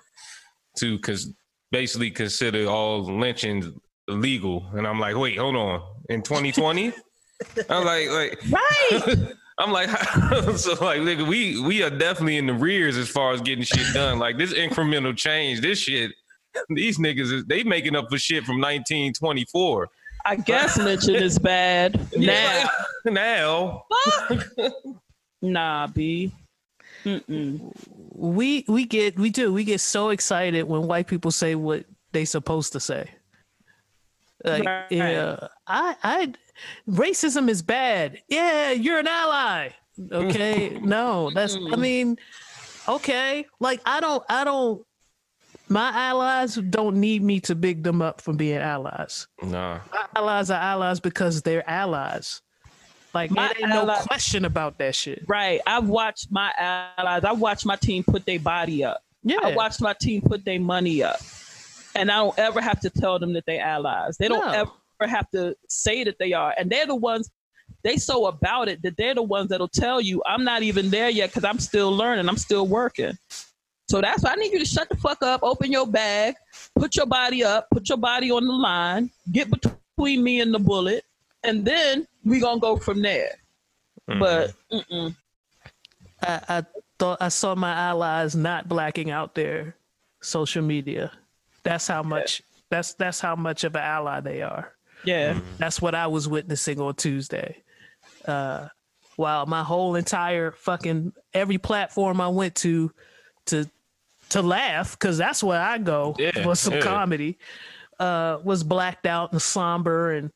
to cause basically consider all lynchings illegal. And I'm like, wait, hold on. In 2020. (laughs) I'm like, like right. (laughs) I'm like, (laughs) so like, nigga, we we are definitely in the rears as far as getting shit done. Like this incremental change, this shit, these niggas is they making up for shit from 1924. I guess (laughs) lynching is bad now. (laughs) now, nah, b. Mm-mm. We we get we do we get so excited when white people say what they supposed to say. Like, right. yeah, I I racism is bad. Yeah, you're an ally. Okay. no, that's I mm. mean, okay. Like I don't I don't my allies don't need me to big them up for being allies. No. My allies are allies because they're allies. Like my ain't no question about that shit. Right. I've watched my allies. I watched my team put their body up. Yeah. I watched my team put their money up. And I don't ever have to tell them that they allies. They don't no. ever have to say that they are. And they're the ones they so about it that they're the ones that'll tell you I'm not even there yet because I'm still learning. I'm still working. So that's why I need you to shut the fuck up, open your bag, put your body up, put your body on the line, get between me and the bullet, and then we gonna go from there. Mm-hmm. But mm-mm. I, I thought I saw my allies not blacking out their social media. That's how much. That's that's how much of an ally they are. Yeah, That's what I was witnessing on Tuesday. Uh, while my whole entire fucking every platform I went to to to laugh because that's where I go Yeah, (laughs) for some yeah. comedy uh, was blacked out and somber and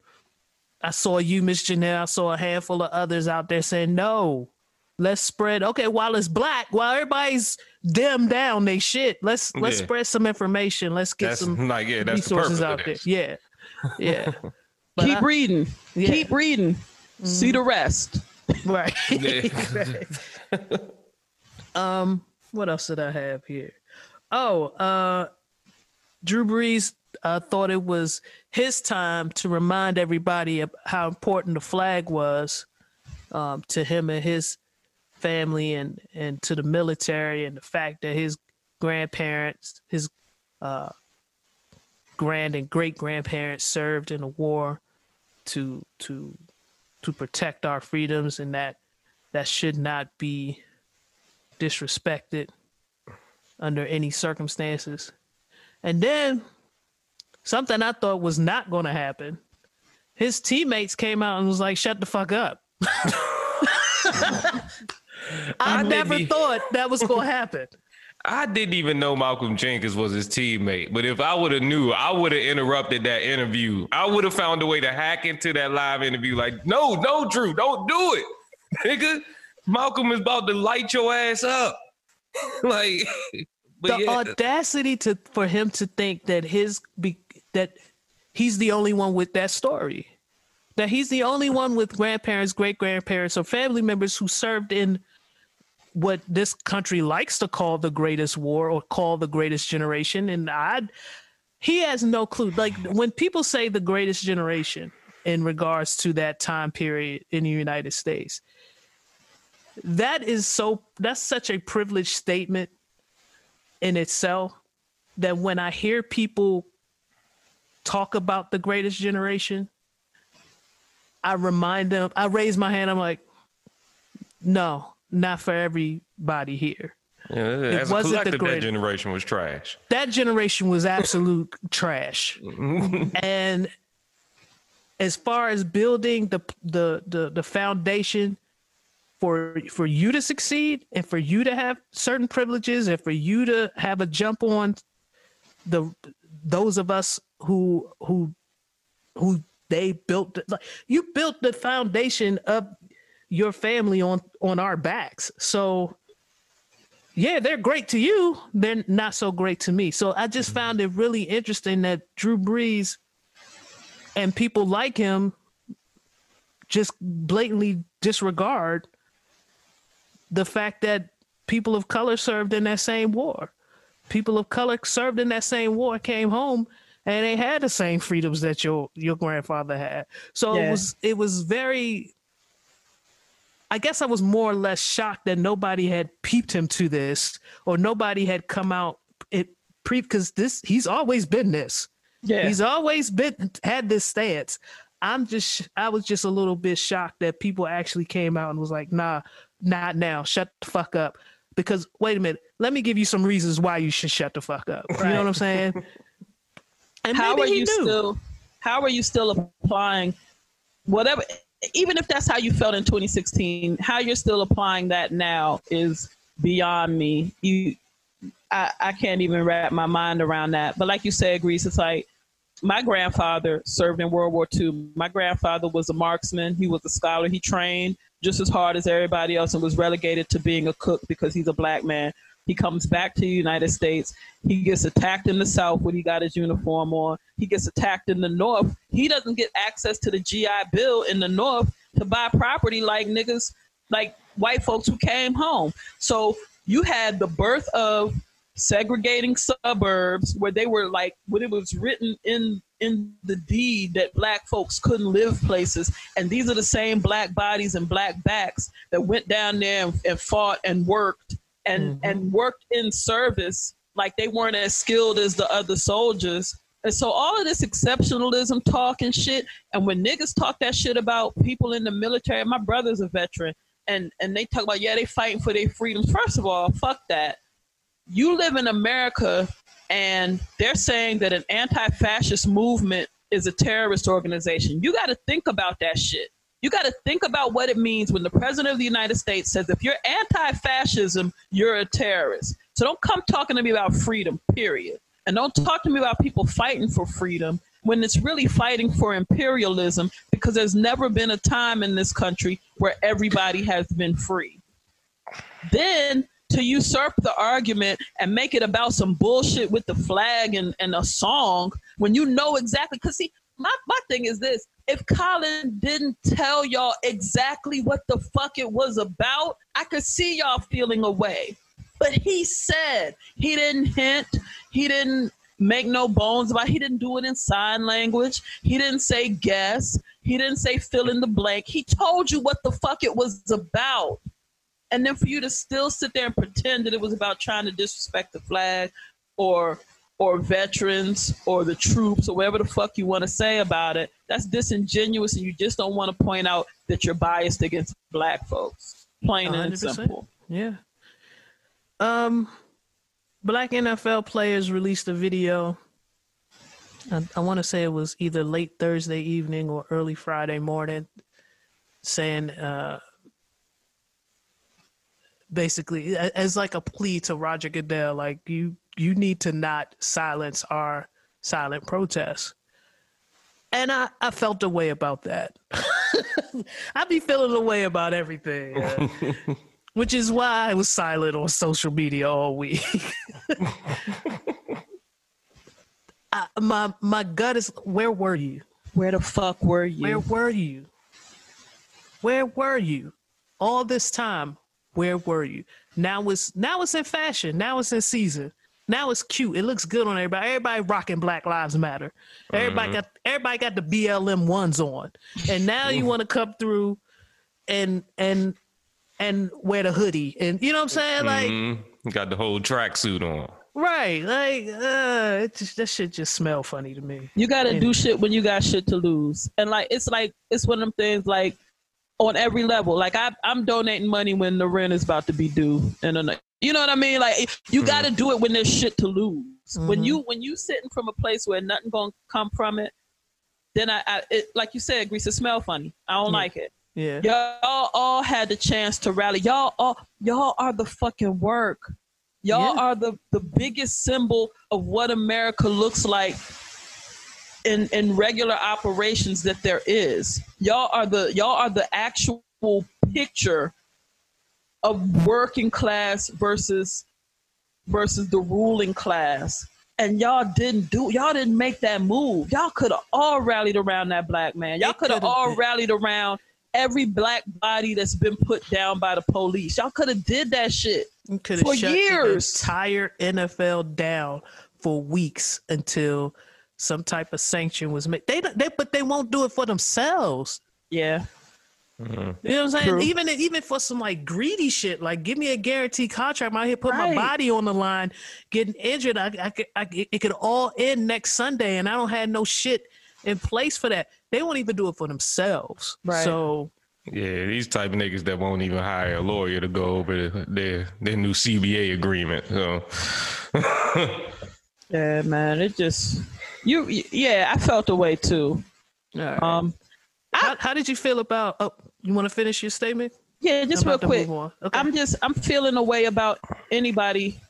I saw you, Miss Janelle. I saw a handful of others out there saying no. Let's spread okay while it's black, while everybody's dimmed down they shit. Let's let's Yeah. spread some information. Let's get That's some like yeah, that's the resources purpose out there. Yeah. Yeah. (laughs) But keep I- reading, Yeah. keep reading. See the rest. Right. (laughs) Yeah. (laughs) um, what else did I have here? Oh, uh, Drew Brees uh, thought it was his time to remind everybody of how important the flag was um, to him and his family and, and to the military and the fact that his grandparents, his uh, grand and great grandparents served in a war to to to protect our freedoms and that that should not be disrespected under any circumstances. And then something I thought was not going to happen. His teammates came out and was like, "Shut the fuck up." (laughs) I, didn't never thought that was going to happen. I didn't even know Malcolm Jenkins was his teammate. But if I would have knew, I would have interrupted that interview. I would have found a way to hack into that live interview. Like, no, no, Drew, don't do it, (laughs) nigga. Malcolm is about to light your ass up. (laughs) like, the yeah, audacity to for him to think that his be, that he's the only one with that story that he's the only one with grandparents great grandparents or family members who served in what this country likes to call the greatest war or call the greatest generation. And i he has no clue. Like when people say the greatest generation in regards to that time period in the united states that is so that's such a privileged statement in itself that when I hear people talk about the greatest generation, I remind them, I raise my hand, I'm like, no, not for everybody here. yeah, as wasn't the collective, that generation was trash. That generation was absolute (laughs) trash. Mm-hmm. And as far as building the, the the the foundation for for you to succeed and for you to have certain privileges and for you to have a jump on the those of us who who who they built like you built the foundation of your family on on our backs so yeah they're great to you they're not so great to me so i just mm-hmm. found it really interesting that drew brees and people like him just blatantly disregard the fact that people of color served in that same war. People of color served in that same war, came home, and they had the same freedoms that your your grandfather had. So it was it was very. I guess I was more or less shocked that nobody had peeped him to this, or nobody had come out it pre because this he's always been this. Yeah. He's always been had this stance. I'm just I was just a little bit shocked that people actually came out and was like, nah, not now. Shut the fuck up. Because wait a minute, let me give you some reasons why you should shut the fuck up. You know what I'm saying? And how are you knew. still how are you still applying whatever even if that's how you felt in 2016 how you're still applying that now is beyond me. You i, I can't even wrap my mind around that. But like you said grease it's like my grandfather served in world war ii my grandfather was a marksman. He was a scholar. He trained just as hard as everybody else and was relegated to being a cook because he's a black man he comes back to the United States. He gets attacked in the South when he got his uniform on. He gets attacked in the North. He doesn't get access to the GI Bill in the North to buy property like niggas, like white folks who came home. So you had the birth of segregating suburbs where they were like when it was written in in the deed that black folks couldn't live places and these are the same black bodies and black backs that went down there and, and fought and worked and mm-hmm. and worked in service like they weren't as skilled as the other soldiers. And so all of this exceptionalism talk and shit, and when niggas talk that shit about people in the military, my brother's a veteran, and and they talk about yeah they fighting for their freedoms. First of all, fuck that. You live in America, and they're saying that an anti-fascist movement is a terrorist organization. You got to think about that shit. You got to think about what it means when the president of the United States says, if you're anti fascism, you're a terrorist. So don't come talking to me about freedom, period. And don't talk to me about people fighting for freedom when it's really fighting for imperialism because there's never been a time in this country where everybody has been free. Then to usurp the argument and make it about some bullshit with the flag and, and a song when you know exactly because see my, my thing is this if Colin didn't tell y'all exactly what the fuck it was about, I could see y'all feeling away. But he said he didn't hint, he didn't make no bones about he didn't do it in sign language. He didn't say guess. He didn't say fill in the blank. He told you what the fuck it was about. And then for you to still sit there and pretend that it was about trying to disrespect the flag or or veterans or the troops or whatever the fuck you want to say about it, that's disingenuous and you just don't want to point out that you're biased against black folks. Plain and 100%. simple. Yeah. Um, black NFL players released a video. I, I want to say it was either late Thursday evening or early Friday morning, saying uh, basically as like a plea to Roger Goodell, like you you need to not silence our silent protests. And I, I felt a way about that. (laughs) I be feeling a way about everything. uh, (laughs) which is why I was silent on social media all week. (laughs) I, my my gut is where were you? Where the fuck were you? Where were you? Where were you? All this time, where were you? Now it's now it's in fashion. Now it's in season. Now it's cute. It looks good on everybody. Everybody rocking Black Lives Matter. Everybody got everybody got the BLM ones on. And now you want to come through and and and wear the hoodie. And you know what I'm saying? Like Mhm. Got the whole tracksuit on. Right, like uh, it just that shit just smell funny to me. You gotta Yeah. do shit when you got shit to lose. And like it's like it's one of them things like on every level. Like I I'm donating money when the rent is about to be due. And you know what I mean? Like you mm-hmm. gotta do it when there's shit to lose. When mm-hmm. you when you sitting from a place where nothing gonna come from it, then I, I it, like you said, Grease, it smell funny. I don't like it. Yeah, Y'all all had the chance to rally. Y'all all y'all are the fucking work. Y'all Yeah. are the the biggest symbol of what America looks like in in regular operations that there is. Y'all are the y'all are the actual picture of working class versus versus the ruling class. And y'all didn't do y'all didn't make that move. Y'all could have all rallied around that black man. Y'all could have all been. rallied around every black body that's been put down by the police. Y'all could have did that shit. could for have shut years. the entire NFL down for weeks until some type of sanction was made. They, don't- they but they won't do it for themselves. Yeah. Mm. You know what I'm saying? True. Even even for some like greedy shit, like give me a guaranteed contract. I'm out here put my body on the line, getting injured. I, I, could- I, it could all end next Sunday, and I don't have no shit in place for that. They won't even do it for themselves. Right. So Yeah, these type of niggas that won't even hire a lawyer to go over their their new CBA agreement. So (laughs) Yeah, man. It just you yeah, I felt the way too. right. Um how, how did you feel about? Oh, you want to finish your statement? yeah, just real quick. Okay. I'm just I'm feeling a way about anybody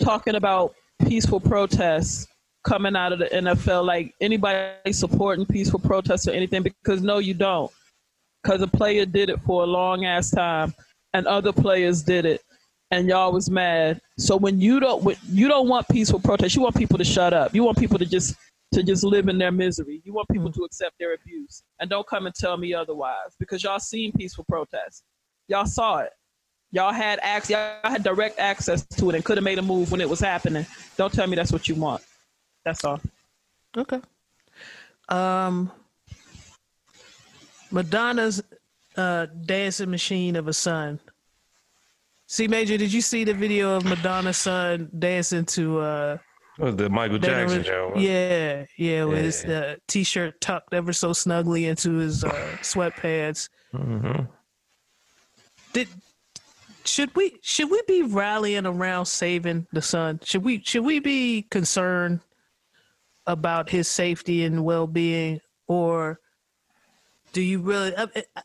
talking about peaceful protests coming out of the NFL, like anybody supporting peaceful protests or anything, because no, you don't. Because a player did it for a long ass time, and other players did it, and y'all was mad. So when you don't, when you don't want peaceful protests, you want people to shut up. You want people to just to just live in their misery. You want people to accept their abuse, and don't come and tell me otherwise, because y'all seen peaceful protests, y'all saw it. Y'all had access, y'all had direct access to it and could have made a move when it was happening. Don't tell me that's what you want. That's all. Okay. Um, Madonna's uh, dancing machine of a son See, Major, did you see the video of Madonna's son dancing to uh was the Michael Jackson Rich- show? Yeah, yeah, with his Yeah. uh, t-shirt tucked ever so snugly into his uh, sweatpants. Mhm. Did should we should we be rallying around saving the son? Should we should we be concerned about his safety and well-being, or do you really? I, I-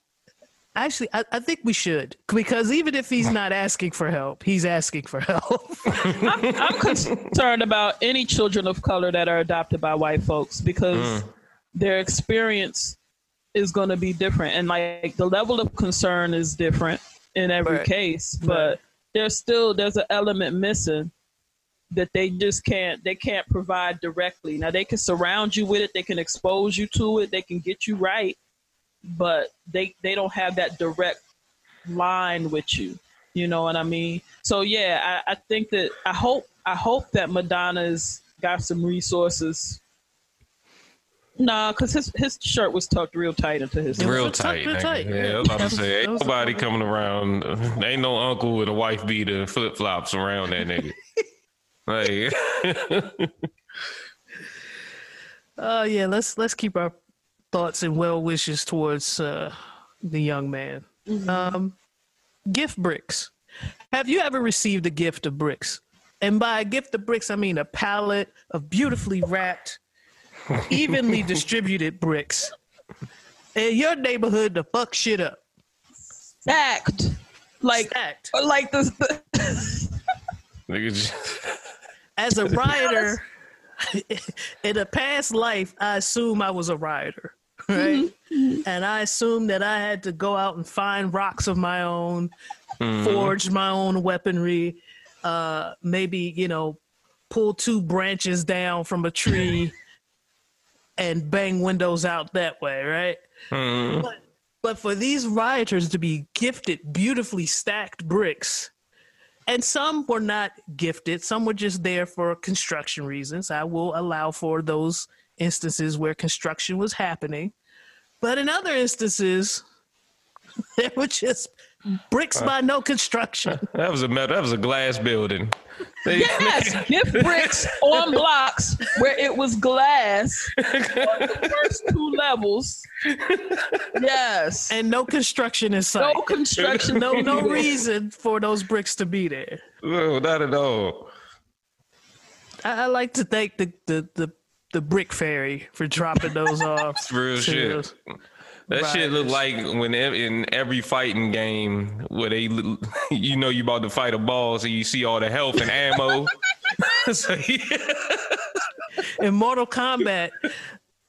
actually, I, I think we should because even if he's not asking for help, he's asking for help. (laughs) I'm, I'm concerned about any children of color that are adopted by white folks because mm. their experience is going to be different, and like the level of concern is different in every Right. case. But there's still there's an element missing that they just can't they can't provide directly. Now they can surround you with it, they can expose you to it, they can get you right, but they they don't have that direct line with you. You know what I mean? So yeah, I, I think that I hope I hope that Madonna's got some resources. Nah, cause his his shirt was tucked real tight into his. It Real tucked tight. real tight, Yeah, yeah. I was about to say, ain't nobody coming around. uh, Ain't no uncle with a wife beater, flip flops around that nigga. (laughs) like, Oh (laughs) yeah, let's let's keep our thoughts and well wishes towards uh, the young man. Um, gift bricks. Have you ever received a gift of bricks? And by a gift of bricks, I mean a pallet of beautifully wrapped, (laughs) evenly distributed bricks. In your neighborhood to fuck shit up. stacked, like Stacked. like the, the (laughs) nigga just, (laughs) As a rioter, in a past life, I assume I was a rioter, (laughs) right? Mm-hmm. Mm-hmm. and I assumed that I had to go out and find rocks of my own, mm-hmm. forge my own weaponry, uh, maybe, you know, pull two branches down from a tree (laughs) and bang windows out that way, right? But, but for these rioters to be gifted beautifully stacked bricks, and some were not gifted, some were just there for construction reasons. I will allow for those instances where construction was happening. But in other instances, (laughs) they were just bricks by no construction. (laughs) that was a metal, that was a glass building. They, yes, (laughs) gift bricks on blocks where it was glass the first two levels. Yes, And no construction in sight. no construction, no no reason for those bricks to be there. no, not at all. I, I like to thank the, the, the, the brick fairy for dropping those (laughs) off. It's real shit. those- That shit look like when in every fighting game where they, (laughs) you know, you about to fight a boss and you see all the health and ammo. (laughs) so, yeah. in Mortal Kombat,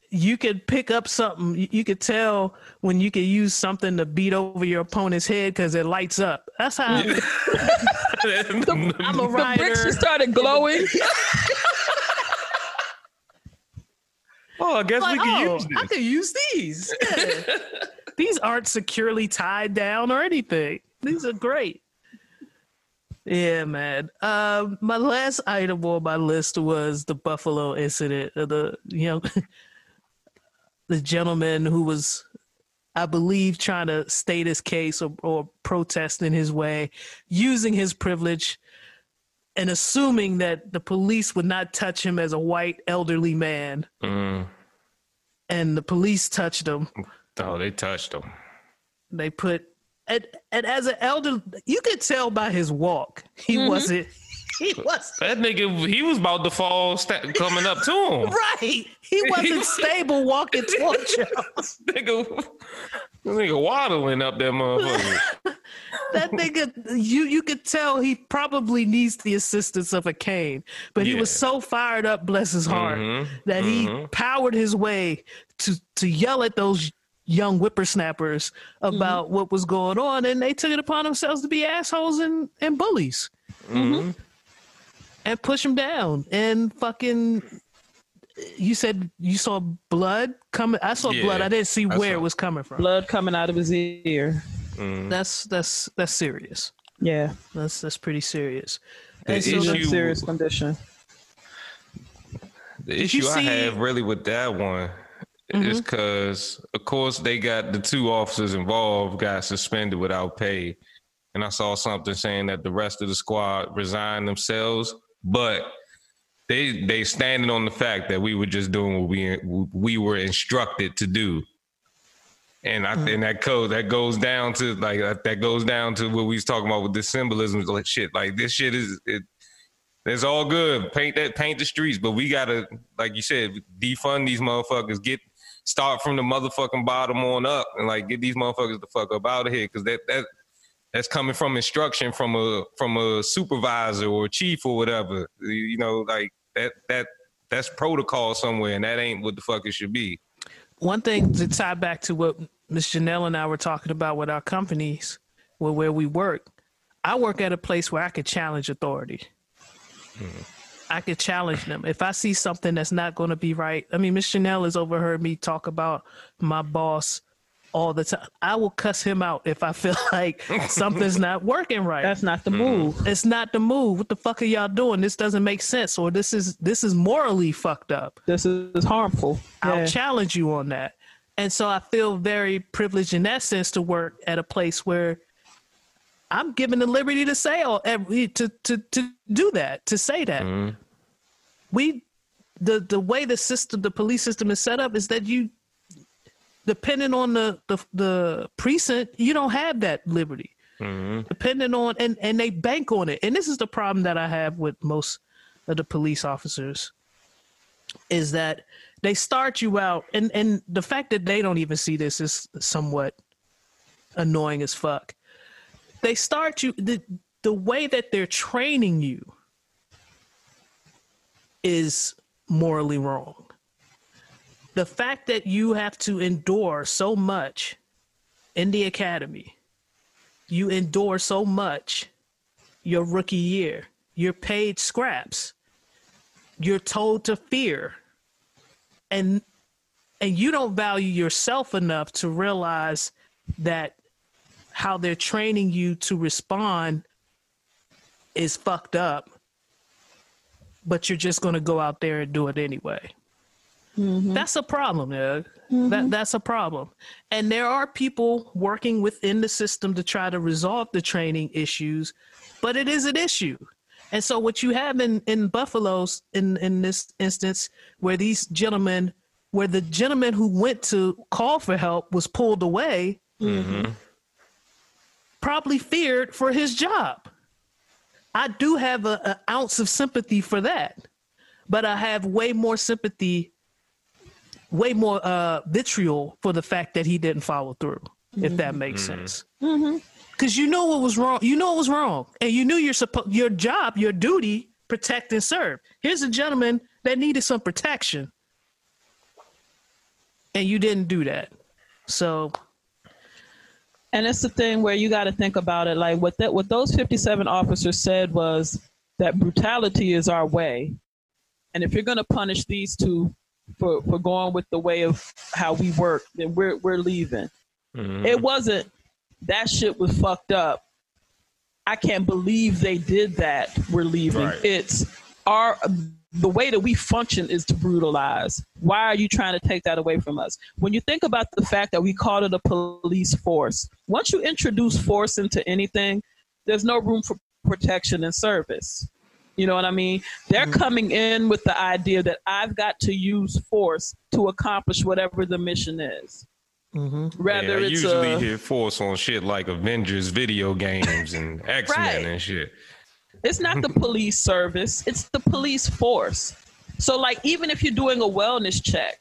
you could pick up something. You, you could tell when you could use something to beat over your opponent's head because it lights up. That's how I'm a the bricks just started glowing. Oh, I guess we can oh, use I this. could use these. (laughs) Yeah. these aren't securely tied down or anything. These are great. Yeah, man. Um, my last item on my list was the Buffalo incident. of The you know, (laughs) the gentleman who was, I believe, trying to state his case or, or protest in his way, using his privilege, and assuming that the police would not touch him as a white elderly man Mm. and the police touched him. Oh, they touched him. They put and and as an elder, you could tell by his walk, he wasn't. (laughs) He was That nigga, he was about to fall sta- coming up to him. (laughs) right. He wasn't (laughs) stable walking towards you. nigga, that nigga waddling up that motherfucker. (laughs) That nigga, you you could tell he probably needs the assistance of a cane, but he was so fired up, bless his heart, Mhm, that he powered his way to to yell at those young whippersnappers about what was going on, and they took it upon themselves to be assholes and, and bullies. Mhm. and push him down and fucking you said you saw blood coming? I saw Yeah, blood i didn't see I where saw- it was coming from. Blood coming out of his ear. Mm-hmm. that's that's that's serious. Yeah, that's that's pretty serious. The And so a issue- serious condition. The you issue I have really with that one is mm-hmm. because, of course, they got the two officers involved got suspended without pay, and I saw something saying that the rest of the squad resigned themselves, but they they standing on the fact that we were just doing what we we were instructed to do. And I mm-hmm. think that code that goes down to like that goes down to what we was talking about with the symbolism like shit. Like this shit is it it's all good. Paint that paint the streets, but we gotta, like you said, defund these motherfuckers. Get start from the motherfucking bottom on up and like get these motherfuckers the fuck up out of here. Cause that that that's coming from instruction from a from a supervisor or chief or whatever. You know, like that that that's protocol somewhere, and that ain't what the fuck it should be. One thing to tie back to what Miss Janelle and I were talking about with our companies, where where we work. I work at a place where I could challenge authority. Hmm. I could challenge them. If I see something that's not going to be right, I mean, Miss Janelle has overheard me talk about my boss all the time. I will cuss him out if I feel (laughs) like something's not working right. That's not the mm-hmm. move. it's not the move. What the fuck are y'all doing? This doesn't make sense, or this is this is morally fucked up. This is harmful. I'll Yeah. challenge you on that. And so I feel very privileged in that sense to work at a place where I'm given the liberty to say all every eh, to to to do that, to say that. Mm-hmm. We the the way the system the police system is set up is that you depending on the the, the precinct, you don't have that liberty. Mm-hmm. Depending on and and they bank on it. And this is the problem that I have with most of the police officers is that they start you out and and the fact that they don't even see this is somewhat annoying as fuck they start you the the way that they're training you is morally wrong the fact that you have to endure so much in the academy you endure so much your rookie year you're paid scraps you're told to fear and and you don't value yourself enough to realize that how they're training you to respond is fucked up but you're just going to go out there and do it anyway Mm-hmm. that's a problem Doug. Mm-hmm. that that's a problem. And there are people working within the system to try to resolve the training issues but it is an issue. And so what you have in in Buffalo's in in this instance where these gentlemen where the gentleman who went to call for help was pulled away mm-hmm. probably feared for his job. I do have a, an ounce of sympathy for that, but I have way more sympathy, way more uh, vitriol for the fact that he didn't follow through. If that mm-hmm. makes mm-hmm. sense, mm-hmm. because you know what was wrong. You know what was wrong, and you knew your suppo- your job, your duty, protect and serve. Here's a gentleman that needed some protection, and you didn't do that. So And it's the thing where you got to think about it. Like what that what those fifty seven officers said was that brutality is our way, and if you're going to punish these two for for going with the way of how we work, then we're we're leaving. Mm-hmm. It wasn't that shit was fucked up. I can't believe they did that. We're leaving. Right. It's our the way that we function is to brutalize. Why are you trying to take that away from us? When you think about the fact that we called it a police force, once you introduce force into anything, there's no room for protection and service. You know what I mean? They're mm-hmm. coming in with the idea that I've got to use force to accomplish whatever the mission is. Mm-hmm. Rather, yeah, I it's usually a, hear force on shit like Avengers video games and (laughs) X Men Right. and shit. It's not the (laughs) police service, it's the police force. So, like, even if you're doing a wellness check,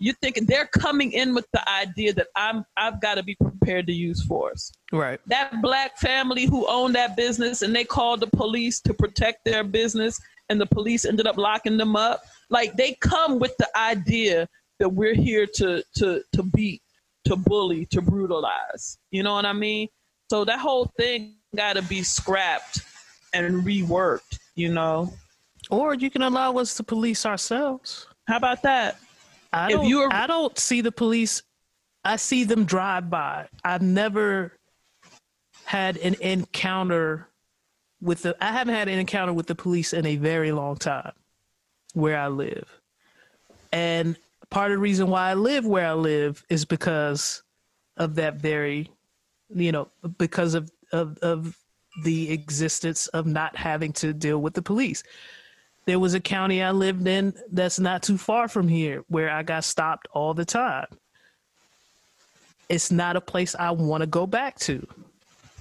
you think they're coming in with the idea that I'm I've got to be prepared to use force. right. That black family who owned that business and they called the police to protect their business and the police ended up locking them up. Like they come with the idea that we're here to to to beat, to bully, to brutalize. You know what I mean? So that whole thing got to be scrapped and reworked, you know. Or you can allow us to police ourselves. How about that? I If don't, you I don't see the police. I see them drive by. I've never had an encounter with the. I haven't had an encounter with the police in a very long time where I live, and part of the reason why I live where I live is because of that very, you know, because of of of the existence of not having to deal with the police. There was a county I lived in that's not too far from here where I got stopped all the time. It's not a place I want to go back to.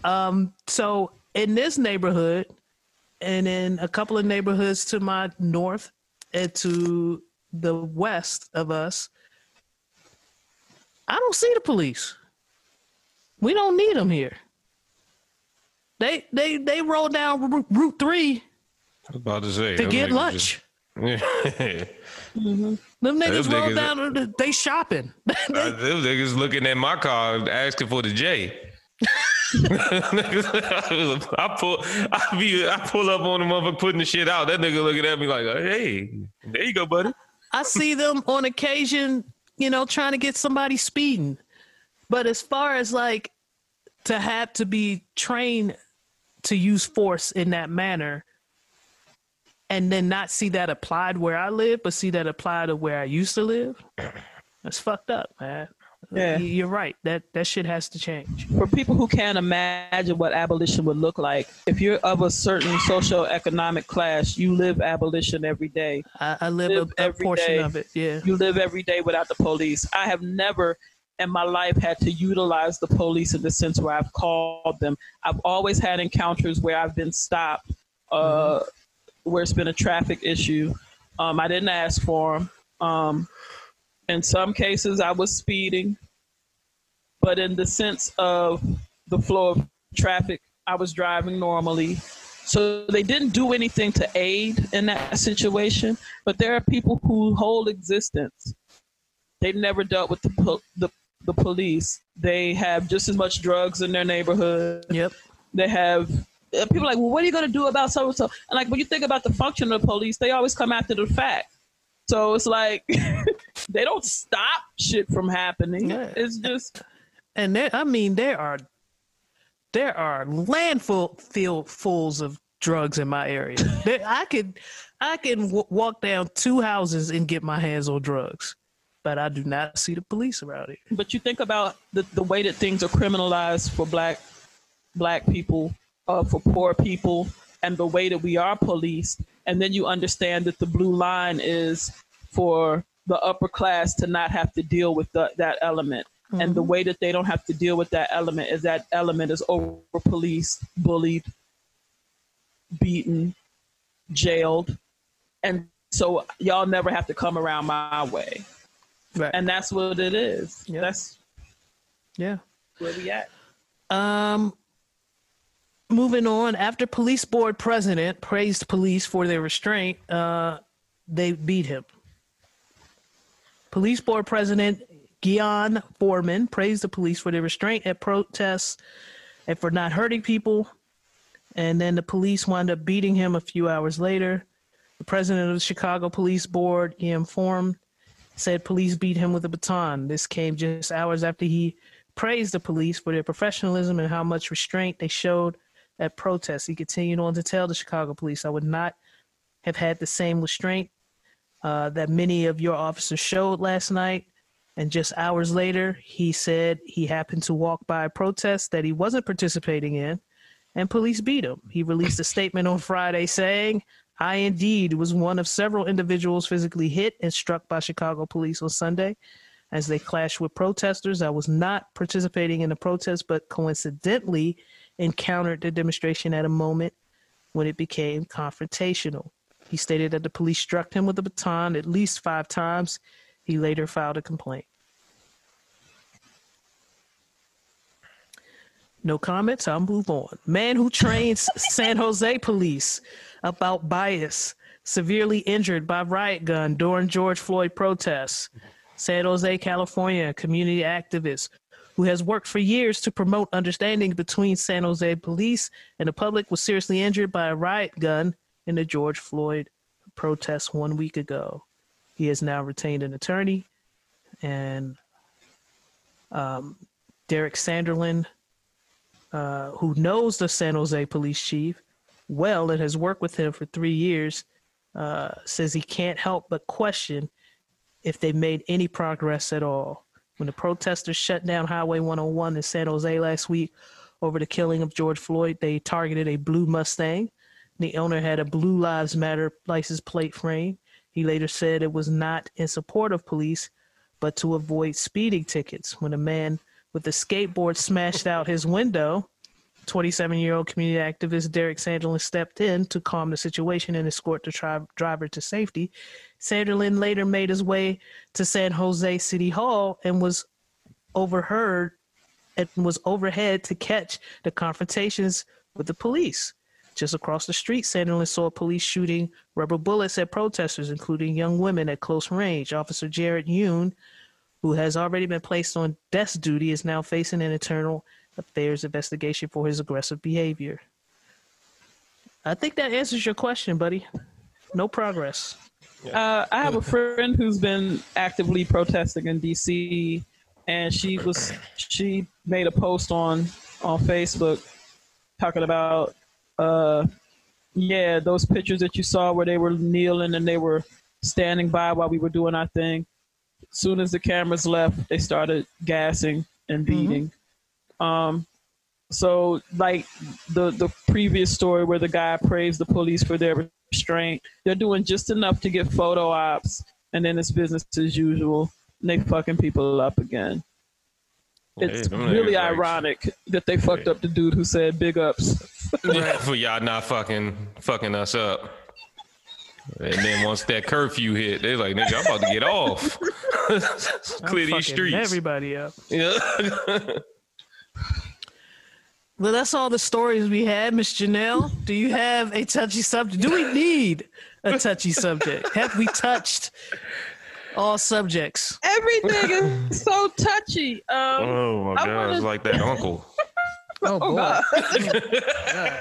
Um, so in this neighborhood, and in a couple of neighborhoods to my north and to the west of us, I don't see the police. We don't need them here. They they they roll down Route- Three I was about to say to get lunch. just- (laughs) Them niggas Them roll down. They shopping. (laughs) Uh, them niggas looking at my car asking for the J. (laughs) I pull, I be, I pull up on the motherfucker putting the shit out. That nigga looking at me like, "Hey, there you go, buddy." I see them on occasion, you know, trying to get somebody speeding. But as far as like to have to be trained to use force in that manner and then not see that applied where I live, but see that applied to where I used to live, (clears throat) that's fucked up, man. Yeah. You're right. That that shit has to change. for people who can't imagine what abolition would look like, if you're of a certain social economic class, you live abolition every day. I, I live, Live a, a every portion day. of it. Yeah. You live every day without the police. I have never in my life had to utilize the police in the sense where I've called them. I've always had encounters where I've been stopped, uh, where it's been a traffic issue. Um, I didn't ask for them. Um, in some cases, I was speeding, but in the sense of the flow of traffic, I was driving normally. So they didn't do anything to aid in that situation. But there are people who hold existence. They've never dealt with the po- the, the police. They have just as much drugs in their neighborhood. Yep. They have Uh, people are like, well, what are you going to do about so and so? And like when you think about the function of the police, they always come after the fact. So it's like (laughs) they don't stop shit from happening. Yeah. It's just and there i mean there are there are landfill field fulls of drugs in my area (laughs) there, i could i can w- walk down two houses and get my hands on drugs but i do not see the police around here but you think about the, the way that things are criminalized for black black people uh, for poor people and the way that we are policed. And then you understand that the blue line is for the upper class to not have to deal with the, that element. And the way that they don't have to deal with that element is that element is over policed bullied beaten jailed. And so y'all never have to come around my way. Right. And that's what it is. Yeah. that's yeah. where we at. Um, moving on. After police board president praised police for their restraint, uh, they beat him. Police board president Ghian Foreman praised the police for their restraint at protests and for not hurting people. And then the police wound up beating him a few hours later. The president of the Chicago Police Board, Ghian Foreman, said police beat him with a baton. This came just hours after he praised the police for their professionalism and how much restraint they showed at protests. He continued on to tell the Chicago police, I would not have had the same restraint uh, that many of your officers showed last night. And just hours later, he said he happened to walk by a protest that he wasn't participating in, and police beat him. He released a statement on Friday saying, I indeed was one of several individuals physically hit and struck by Chicago police on Sunday as they clashed with protesters. I was not participating in the protest, but coincidentally encountered the demonstration at a moment when it became confrontational. He stated that the police struck him with a baton at least five times. He later filed a complaint. No comments. I'll move on. Man who trains (laughs) San Jose police about bias, severely injured by riot gun during George Floyd protests. San Jose, California, community activist who has worked for years to promote understanding between San Jose police and the public was seriously injured by a riot gun in the George Floyd protests one week ago. He has now retained an attorney, and um, Derrick Sanderlin, uh, who knows the San Jose police chief well and has worked with him for three years, uh, says he can't help but question if they made any progress at all. When the protesters shut down Highway 101 in San Jose last week, over the killing of George Floyd. They targeted a blue Mustang. The owner had a Blue Lives Matter license plate frame. He later said it was not in support of police, but to avoid speeding tickets. When a man with a skateboard smashed out his window, 27 year old community activist Derrick Sanderlin stepped in to calm the situation and escort the tri- driver to safety. Sanderlin later made his way to San Jose City Hall and was overheard and was overhead to catch the confrontations with the police. Just across the street, Sanderlin saw police shooting rubber bullets at protesters, including young women at close range. Officer Jared Yuen, who has already been placed on desk duty, is now facing an internal affairs investigation for his aggressive behavior. I think that answers your question, buddy. No progress. Uh, I have a friend who's been actively protesting in DC, and she was she made a post on on Facebook talking about uh yeah those pictures that you saw where they were kneeling and they were standing by while we were doing our thing. Soon as the cameras left, they started gassing and beating. Um, so like the the previous story where the guy praised the police for their restraint, they're doing just enough to get photo ops, and then it's business as usual. And they fucking people up again. It's them really niggas like- ironic that they fucked up the dude who said big ups. (laughs) for y'all not fucking fucking us up. And then once that curfew hit, they're like, nigga, I'm about to get off. (laughs) Clear these streets. Everybody up. Yeah. (laughs) Well, that's all the stories we had, Miss Janelle. Do you have a touchy subject? Do we need a touchy subject? Have we touched all subjects? Everything is so touchy. Um, oh my I god, wanna- it's like that uncle. (laughs) Oh, boy. (laughs)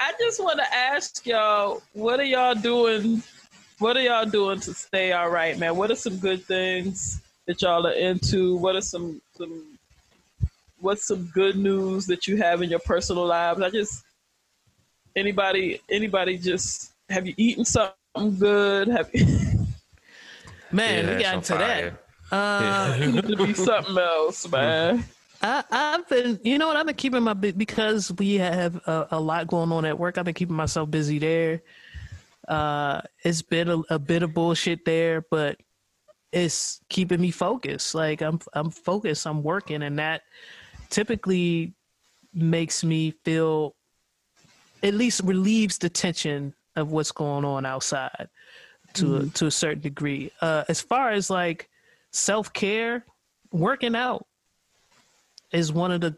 I just want to ask y'all, what are y'all doing? What are y'all doing to stay all right, man? What are some good things that y'all are into? What are some some what's some good news that you have in your personal lives? I just anybody anybody just have you eaten something good? Have you (laughs) Man, Yeah, we got some into that. Uh, need to be (laughs) something else, man? I, I've been, you know what? I've been keeping my because we have a, a lot going on at work. I've been keeping myself busy there. Uh, it's been a, a bit of bullshit there, but it's keeping me focused. Like I'm, I'm focused. I'm working, and that typically makes me feel, at least relieves the tension of what's going on outside to a, to a certain degree. Uh, as far as like self care, working out is one of the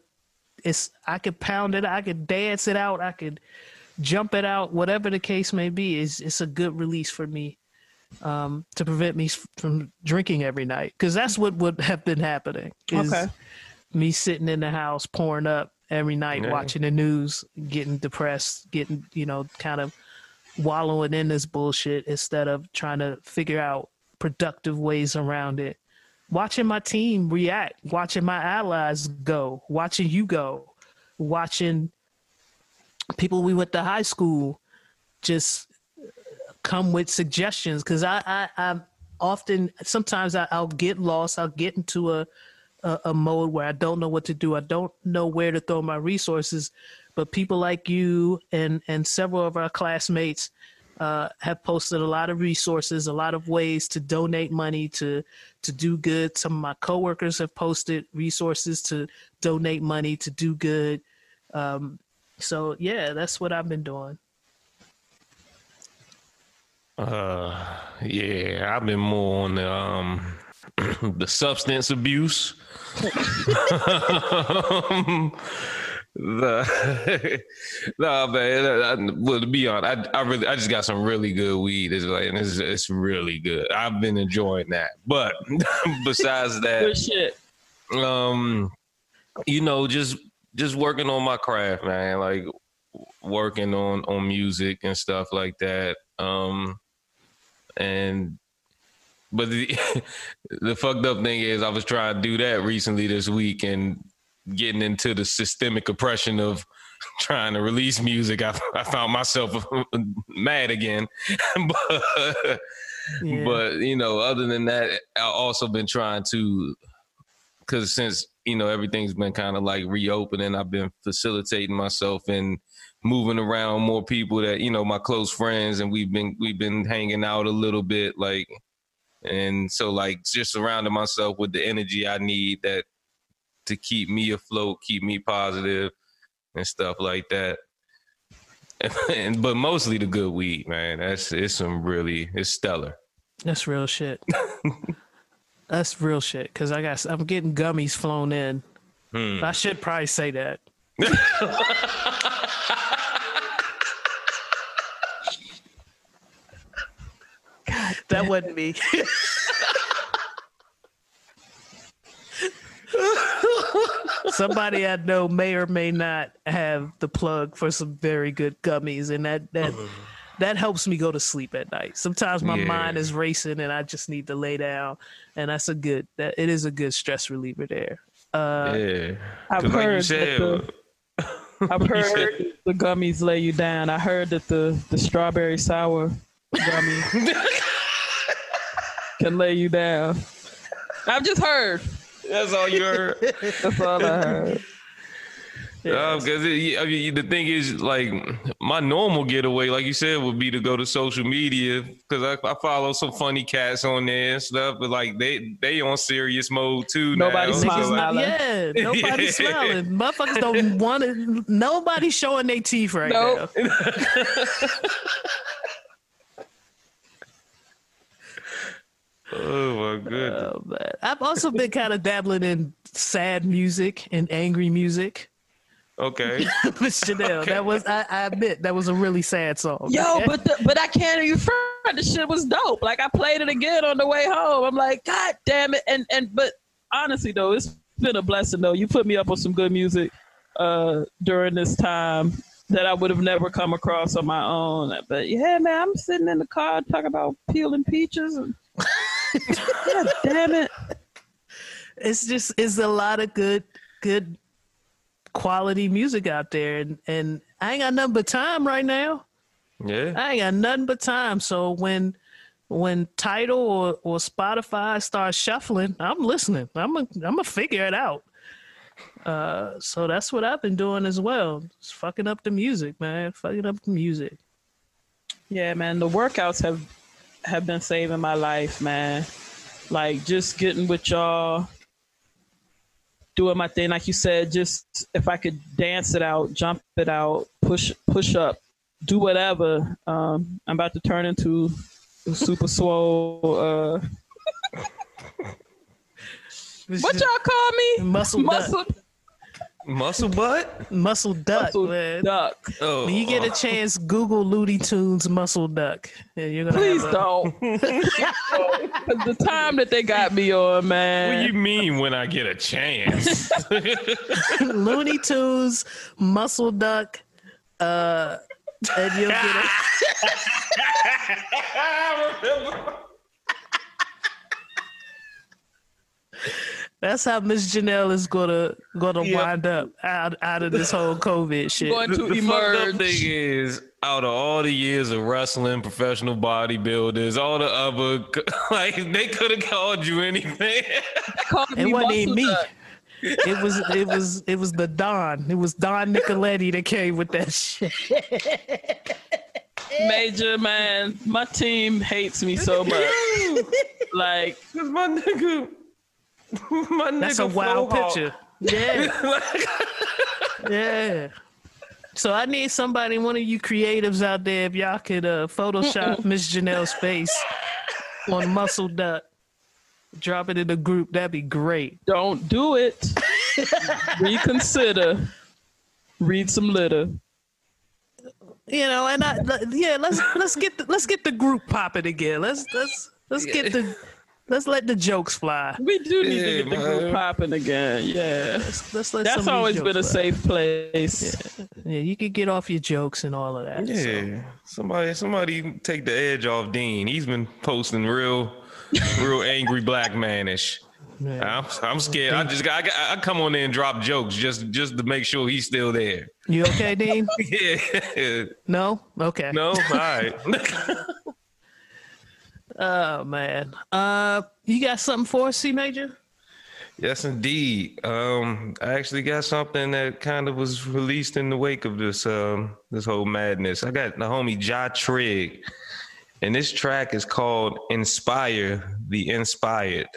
it's I could pound it, I could dance it out, I could jump it out, whatever the case may be. Is it's a good release for me um, to prevent me from drinking every night because that's what would have been happening. Is Okay. me sitting in the house pouring up every night, Yeah. watching the news, getting depressed, getting you know kind of wallowing in this bullshit instead of trying to figure out productive ways around it watching my team react, watching my allies go, watching you go, watching people we went to high school just come with suggestions because I, I I'm often sometimes I, I'll get lost. I'll get into a, a a mode where I don't know what to do. I don't know where to throw my resources. But people like you and and several of our classmates uh, have posted a lot of resources, a lot of ways to donate money to to do good. Some of my coworkers have posted resources to donate money to do good. Um, so yeah, that's what I've been doing. Uh, yeah, I've been more on the um (clears throat) the substance abuse. um, the (laughs) no man, I, well to be honest, I, I really I just got some really good weed. It's like and it's, it's really good. I've been enjoying that. But (laughs) besides that, um you know just just working on my craft man like working on on music and stuff like that um and but the (laughs) the fucked up thing is i was trying to do that recently this week and getting into the systemic oppression of (laughs) trying to release music i, (laughs) I found myself mad again but Yeah. but you know, other than that, I've also been trying to because since you know everything's been kind of like reopening, I've been facilitating myself and moving around more people that you know my close friends, and we've been we've been hanging out a little bit, like, and so like just surrounding myself with the energy I need that to keep me afloat, keep me positive, and stuff like that. (laughs) and but mostly the good weed, man. That's it's some really it's stellar. That's real shit. (laughs) That's real shit. Cause I got I'm getting gummies flown in. Hmm. I should probably say that. (laughs) that wasn't me. Somebody I know may or may not have the plug for some very good gummies, and that that that helps me go to sleep at night. Sometimes my Yeah. mind is racing, and I just need to lay down, and that's a good that it is a good stress reliever there. Uh, yeah, I've 'Cause like you heard that said, the- (laughs) I've heard the gummies lay you down. I heard that the the strawberry sour gummy (laughs) can lay you down. I've just heard. that's all you heard. That's all I heard. (laughs) Because I mean, the thing is, like, my normal getaway, like you said, would be to go to social media because I, I follow some funny cats on there and stuff. But like, they they on serious mode too. Nobody now. smiles. So, like, Smiling. yeah, nobody's (laughs) Yeah. smiling. Motherfuckers don't want to. Nobody showing their teeth right Nope. now. (laughs) oh my goodness. Oh, man. I've also been kind of dabbling in sad music and angry music. Okay. (laughs) Miss Janelle, that was I, I admit that was a really sad song. Yo, (laughs) but the, but I can't even front. The shit was dope. Like I played it again on the way home. I'm like, God damn it! And and but honestly though, it's been a blessing though. You put me up on some good music uh during this time that I would have never come across on my own. But yeah, man, I'm sitting in the car talking about peeling peaches and God damn it. it's just it's a lot of good good quality music out there, and and I ain't got nothing but time right now. Yeah. I ain't got nothing but time. So when when Tidal or, or Spotify starts shuffling, I'm listening. I'm a, I'm gonna figure it out. Uh, so that's what I've been doing as well. Just fucking up the music, man. Fucking up the music. Yeah, man, the workouts have have been saving my life, man. Like just getting with y'all, doing my thing, like you said. Just if I could dance it out, jump it out, push push up, do whatever. Um, I'm about to turn into a super swole. Uh, (laughs) what y'all call me? Muscle muscle, Muscle butt? Muscle duck, muscle man. duck. Oh. When you get a chance, Google Looney Tunes muscle duck. And you're gonna Please a- (laughs) don't. the time that they got me on, man. What do you mean when I get a chance? (laughs) Looney Tunes muscle duck. Uh, and you'll get a (laughs) That's how Miss Janelle is gonna gonna Yep. wind up out out of this whole COVID (laughs) shit. Going the, to the fucked up thing is, out of all the years of wrestling, professional bodybuilders, all the other, (laughs) like, they could have called you anything. Called It me wasn't even me. duck. It was it was it was the Don. It was Don Nicoletti that came with that shit. (laughs) Major man, my team hates me so much. like Cause my nigga, (laughs) my nigga, That's a wild Flo Hawk- picture. Yeah, (laughs) yeah. So I need somebody, one of you creatives out there, if y'all could uh, Photoshop Miss Janelle's face on Muscle Duck, drop it in the group. That'd be great. don't do it. Reconsider. Read some litter. You know, and I yeah, let's let's get the, let's get the group popping again. Let's let's let's get the let's let the jokes fly. We do need Yeah, to get the group popping again. Yeah. Let's, let's let That's always been a fly. safe place. Yeah, you could get off your jokes and all of that. so. Yeah, somebody, somebody take the edge off Dean. He's been posting real, real (laughs) angry black manish. Yeah. I'm, I'm scared. I just, I, I I come on there and drop jokes just, just to make sure he's still there. You okay, Dean? (laughs) Yeah, No? Okay. no, all right. (laughs) Oh man. Uh you got something for us, C Major? Yes, indeed. Um, I actually got something that kind of was released in the wake of this um this whole madness. I got the homie Ja Trigg, and this track is called "Inspire the Inspired."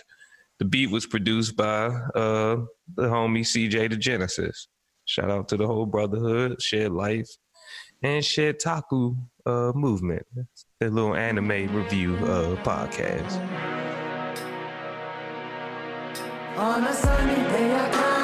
The beat was produced by uh the homie CJ the Genesis. Shout out to the whole brotherhood, shared life, and shared taku uh movement. The little anime review uh podcast. On a sunny day, I climb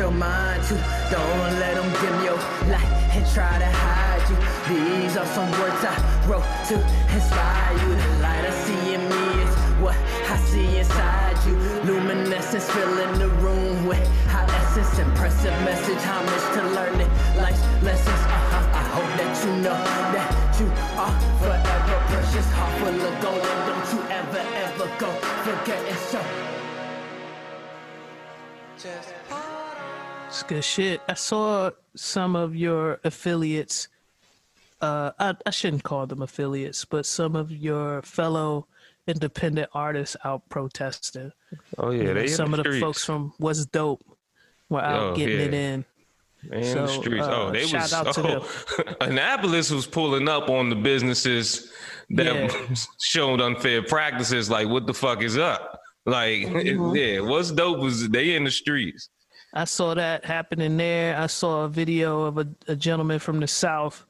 your mind to. Don't let them dim your light and try to hide you. These are some words I wrote to inspire you. The light I see in me is what I see inside you. Luminescence filling the room with high essence. Impressive message, homage to learning life's lessons. Uh-huh. I hope that you know that you are forever precious. Heart full of gold, don't you ever, ever go forget it. So. It's good shit. I saw some of your affiliates. Uh, I, I shouldn't call them affiliates, but some of your fellow independent artists out protesting. Oh yeah, some the of the folks from What's Dope were out Oh, getting yeah. it in. They in the streets. uh, oh, they shout was. out to them. oh, (laughs) Annapolis was pulling up on the businesses that Yeah. (laughs) showed unfair practices. Like, what the fuck is up? Like, (laughs) Mm-hmm. yeah, what's dope is they in the streets. I saw that happening there. I saw a video of a, a gentleman from the South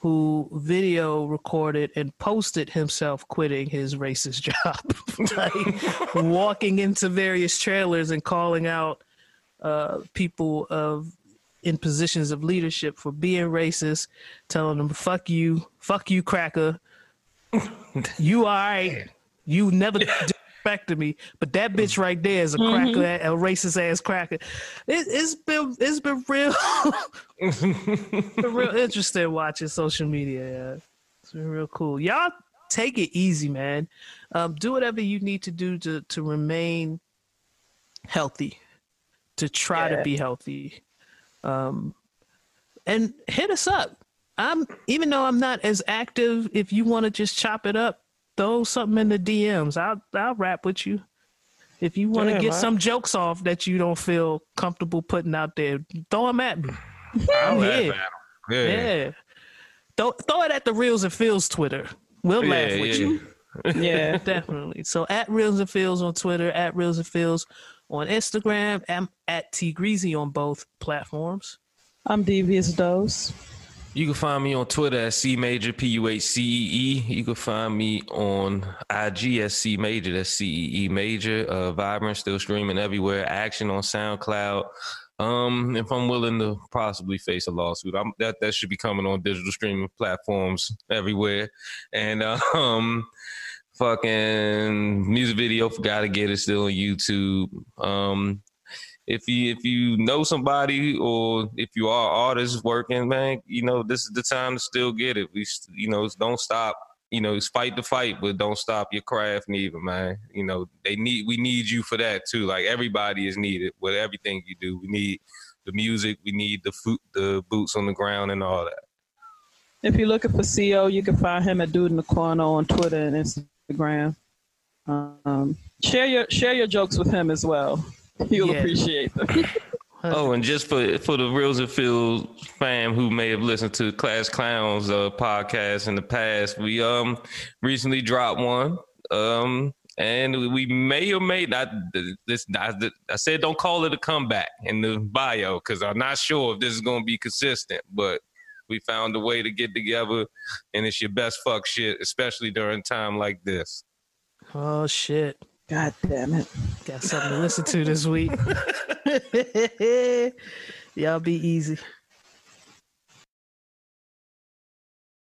who video recorded and posted himself quitting his racist (laughs) job, like walking into various trailers and calling out uh, people of in positions of leadership for being racist, telling them "fuck you, fuck you, cracker, you all right, you never." (laughs) disrespected me, but that bitch right there is a cracker, a racist ass cracker. It, it's been it's been real, (laughs) been real interesting watching social media. Yeah. It's been real cool. Y'all take it easy, man. Um, do whatever you need to do to to remain healthy, to try to be healthy, um, and hit us up. I'm even though I'm not as active. If you want to just chop it up, throw something in the DMs. I'll I'll rap with you. If you want to get man. some jokes off that you don't feel comfortable putting out there, throw them at me. I'm laugh here. at 'em. Yeah. Yeah. Throw, throw it at the Reels and Fields Twitter. We'll laugh with yeah. you. (laughs) Yeah. Definitely. So at Reels and Fields on Twitter, at Reels and Fields on Instagram, and at T Greasy on both platforms. I'm Devious Dose. You can find me on Twitter at C Major P U H C E E. You can find me on IG as C Major, that's C E E Major. Uh, Vibrant still streaming everywhere. Action on SoundCloud. Um, if I'm willing to possibly face a lawsuit, I'm, that that should be coming on digital streaming platforms everywhere. And (laughs) um, fucking music video for Gotta Get It still on YouTube. Um, if you if you know somebody or if you are artists working, man, you know this is the time to still get it. We, you know, don't stop. You know, it's fight the fight, but don't stop your craft neither, man. You know, they need we need you for that too. Like everybody is needed with everything you do. We need the music, we need the foot, the boots on the ground, and all that. If you're looking for CO, you can find him at Dude in the Corner on Twitter and Instagram. Um, share your share your jokes with him as well. (laughs) He'll Yeah. appreciate them. (laughs) Oh, and just for for the Reels and Fields fam who may have listened to Class Clowns uh, podcast in the past, we um recently dropped one. Um and we may or may not this I, I said don't call it a comeback in the bio because I'm not sure if this is gonna be consistent, but we found a way to get together and it's your best fuck shit, especially during time like this. Oh shit. God damn it. Got something to listen to this week. (laughs) Y'all be easy.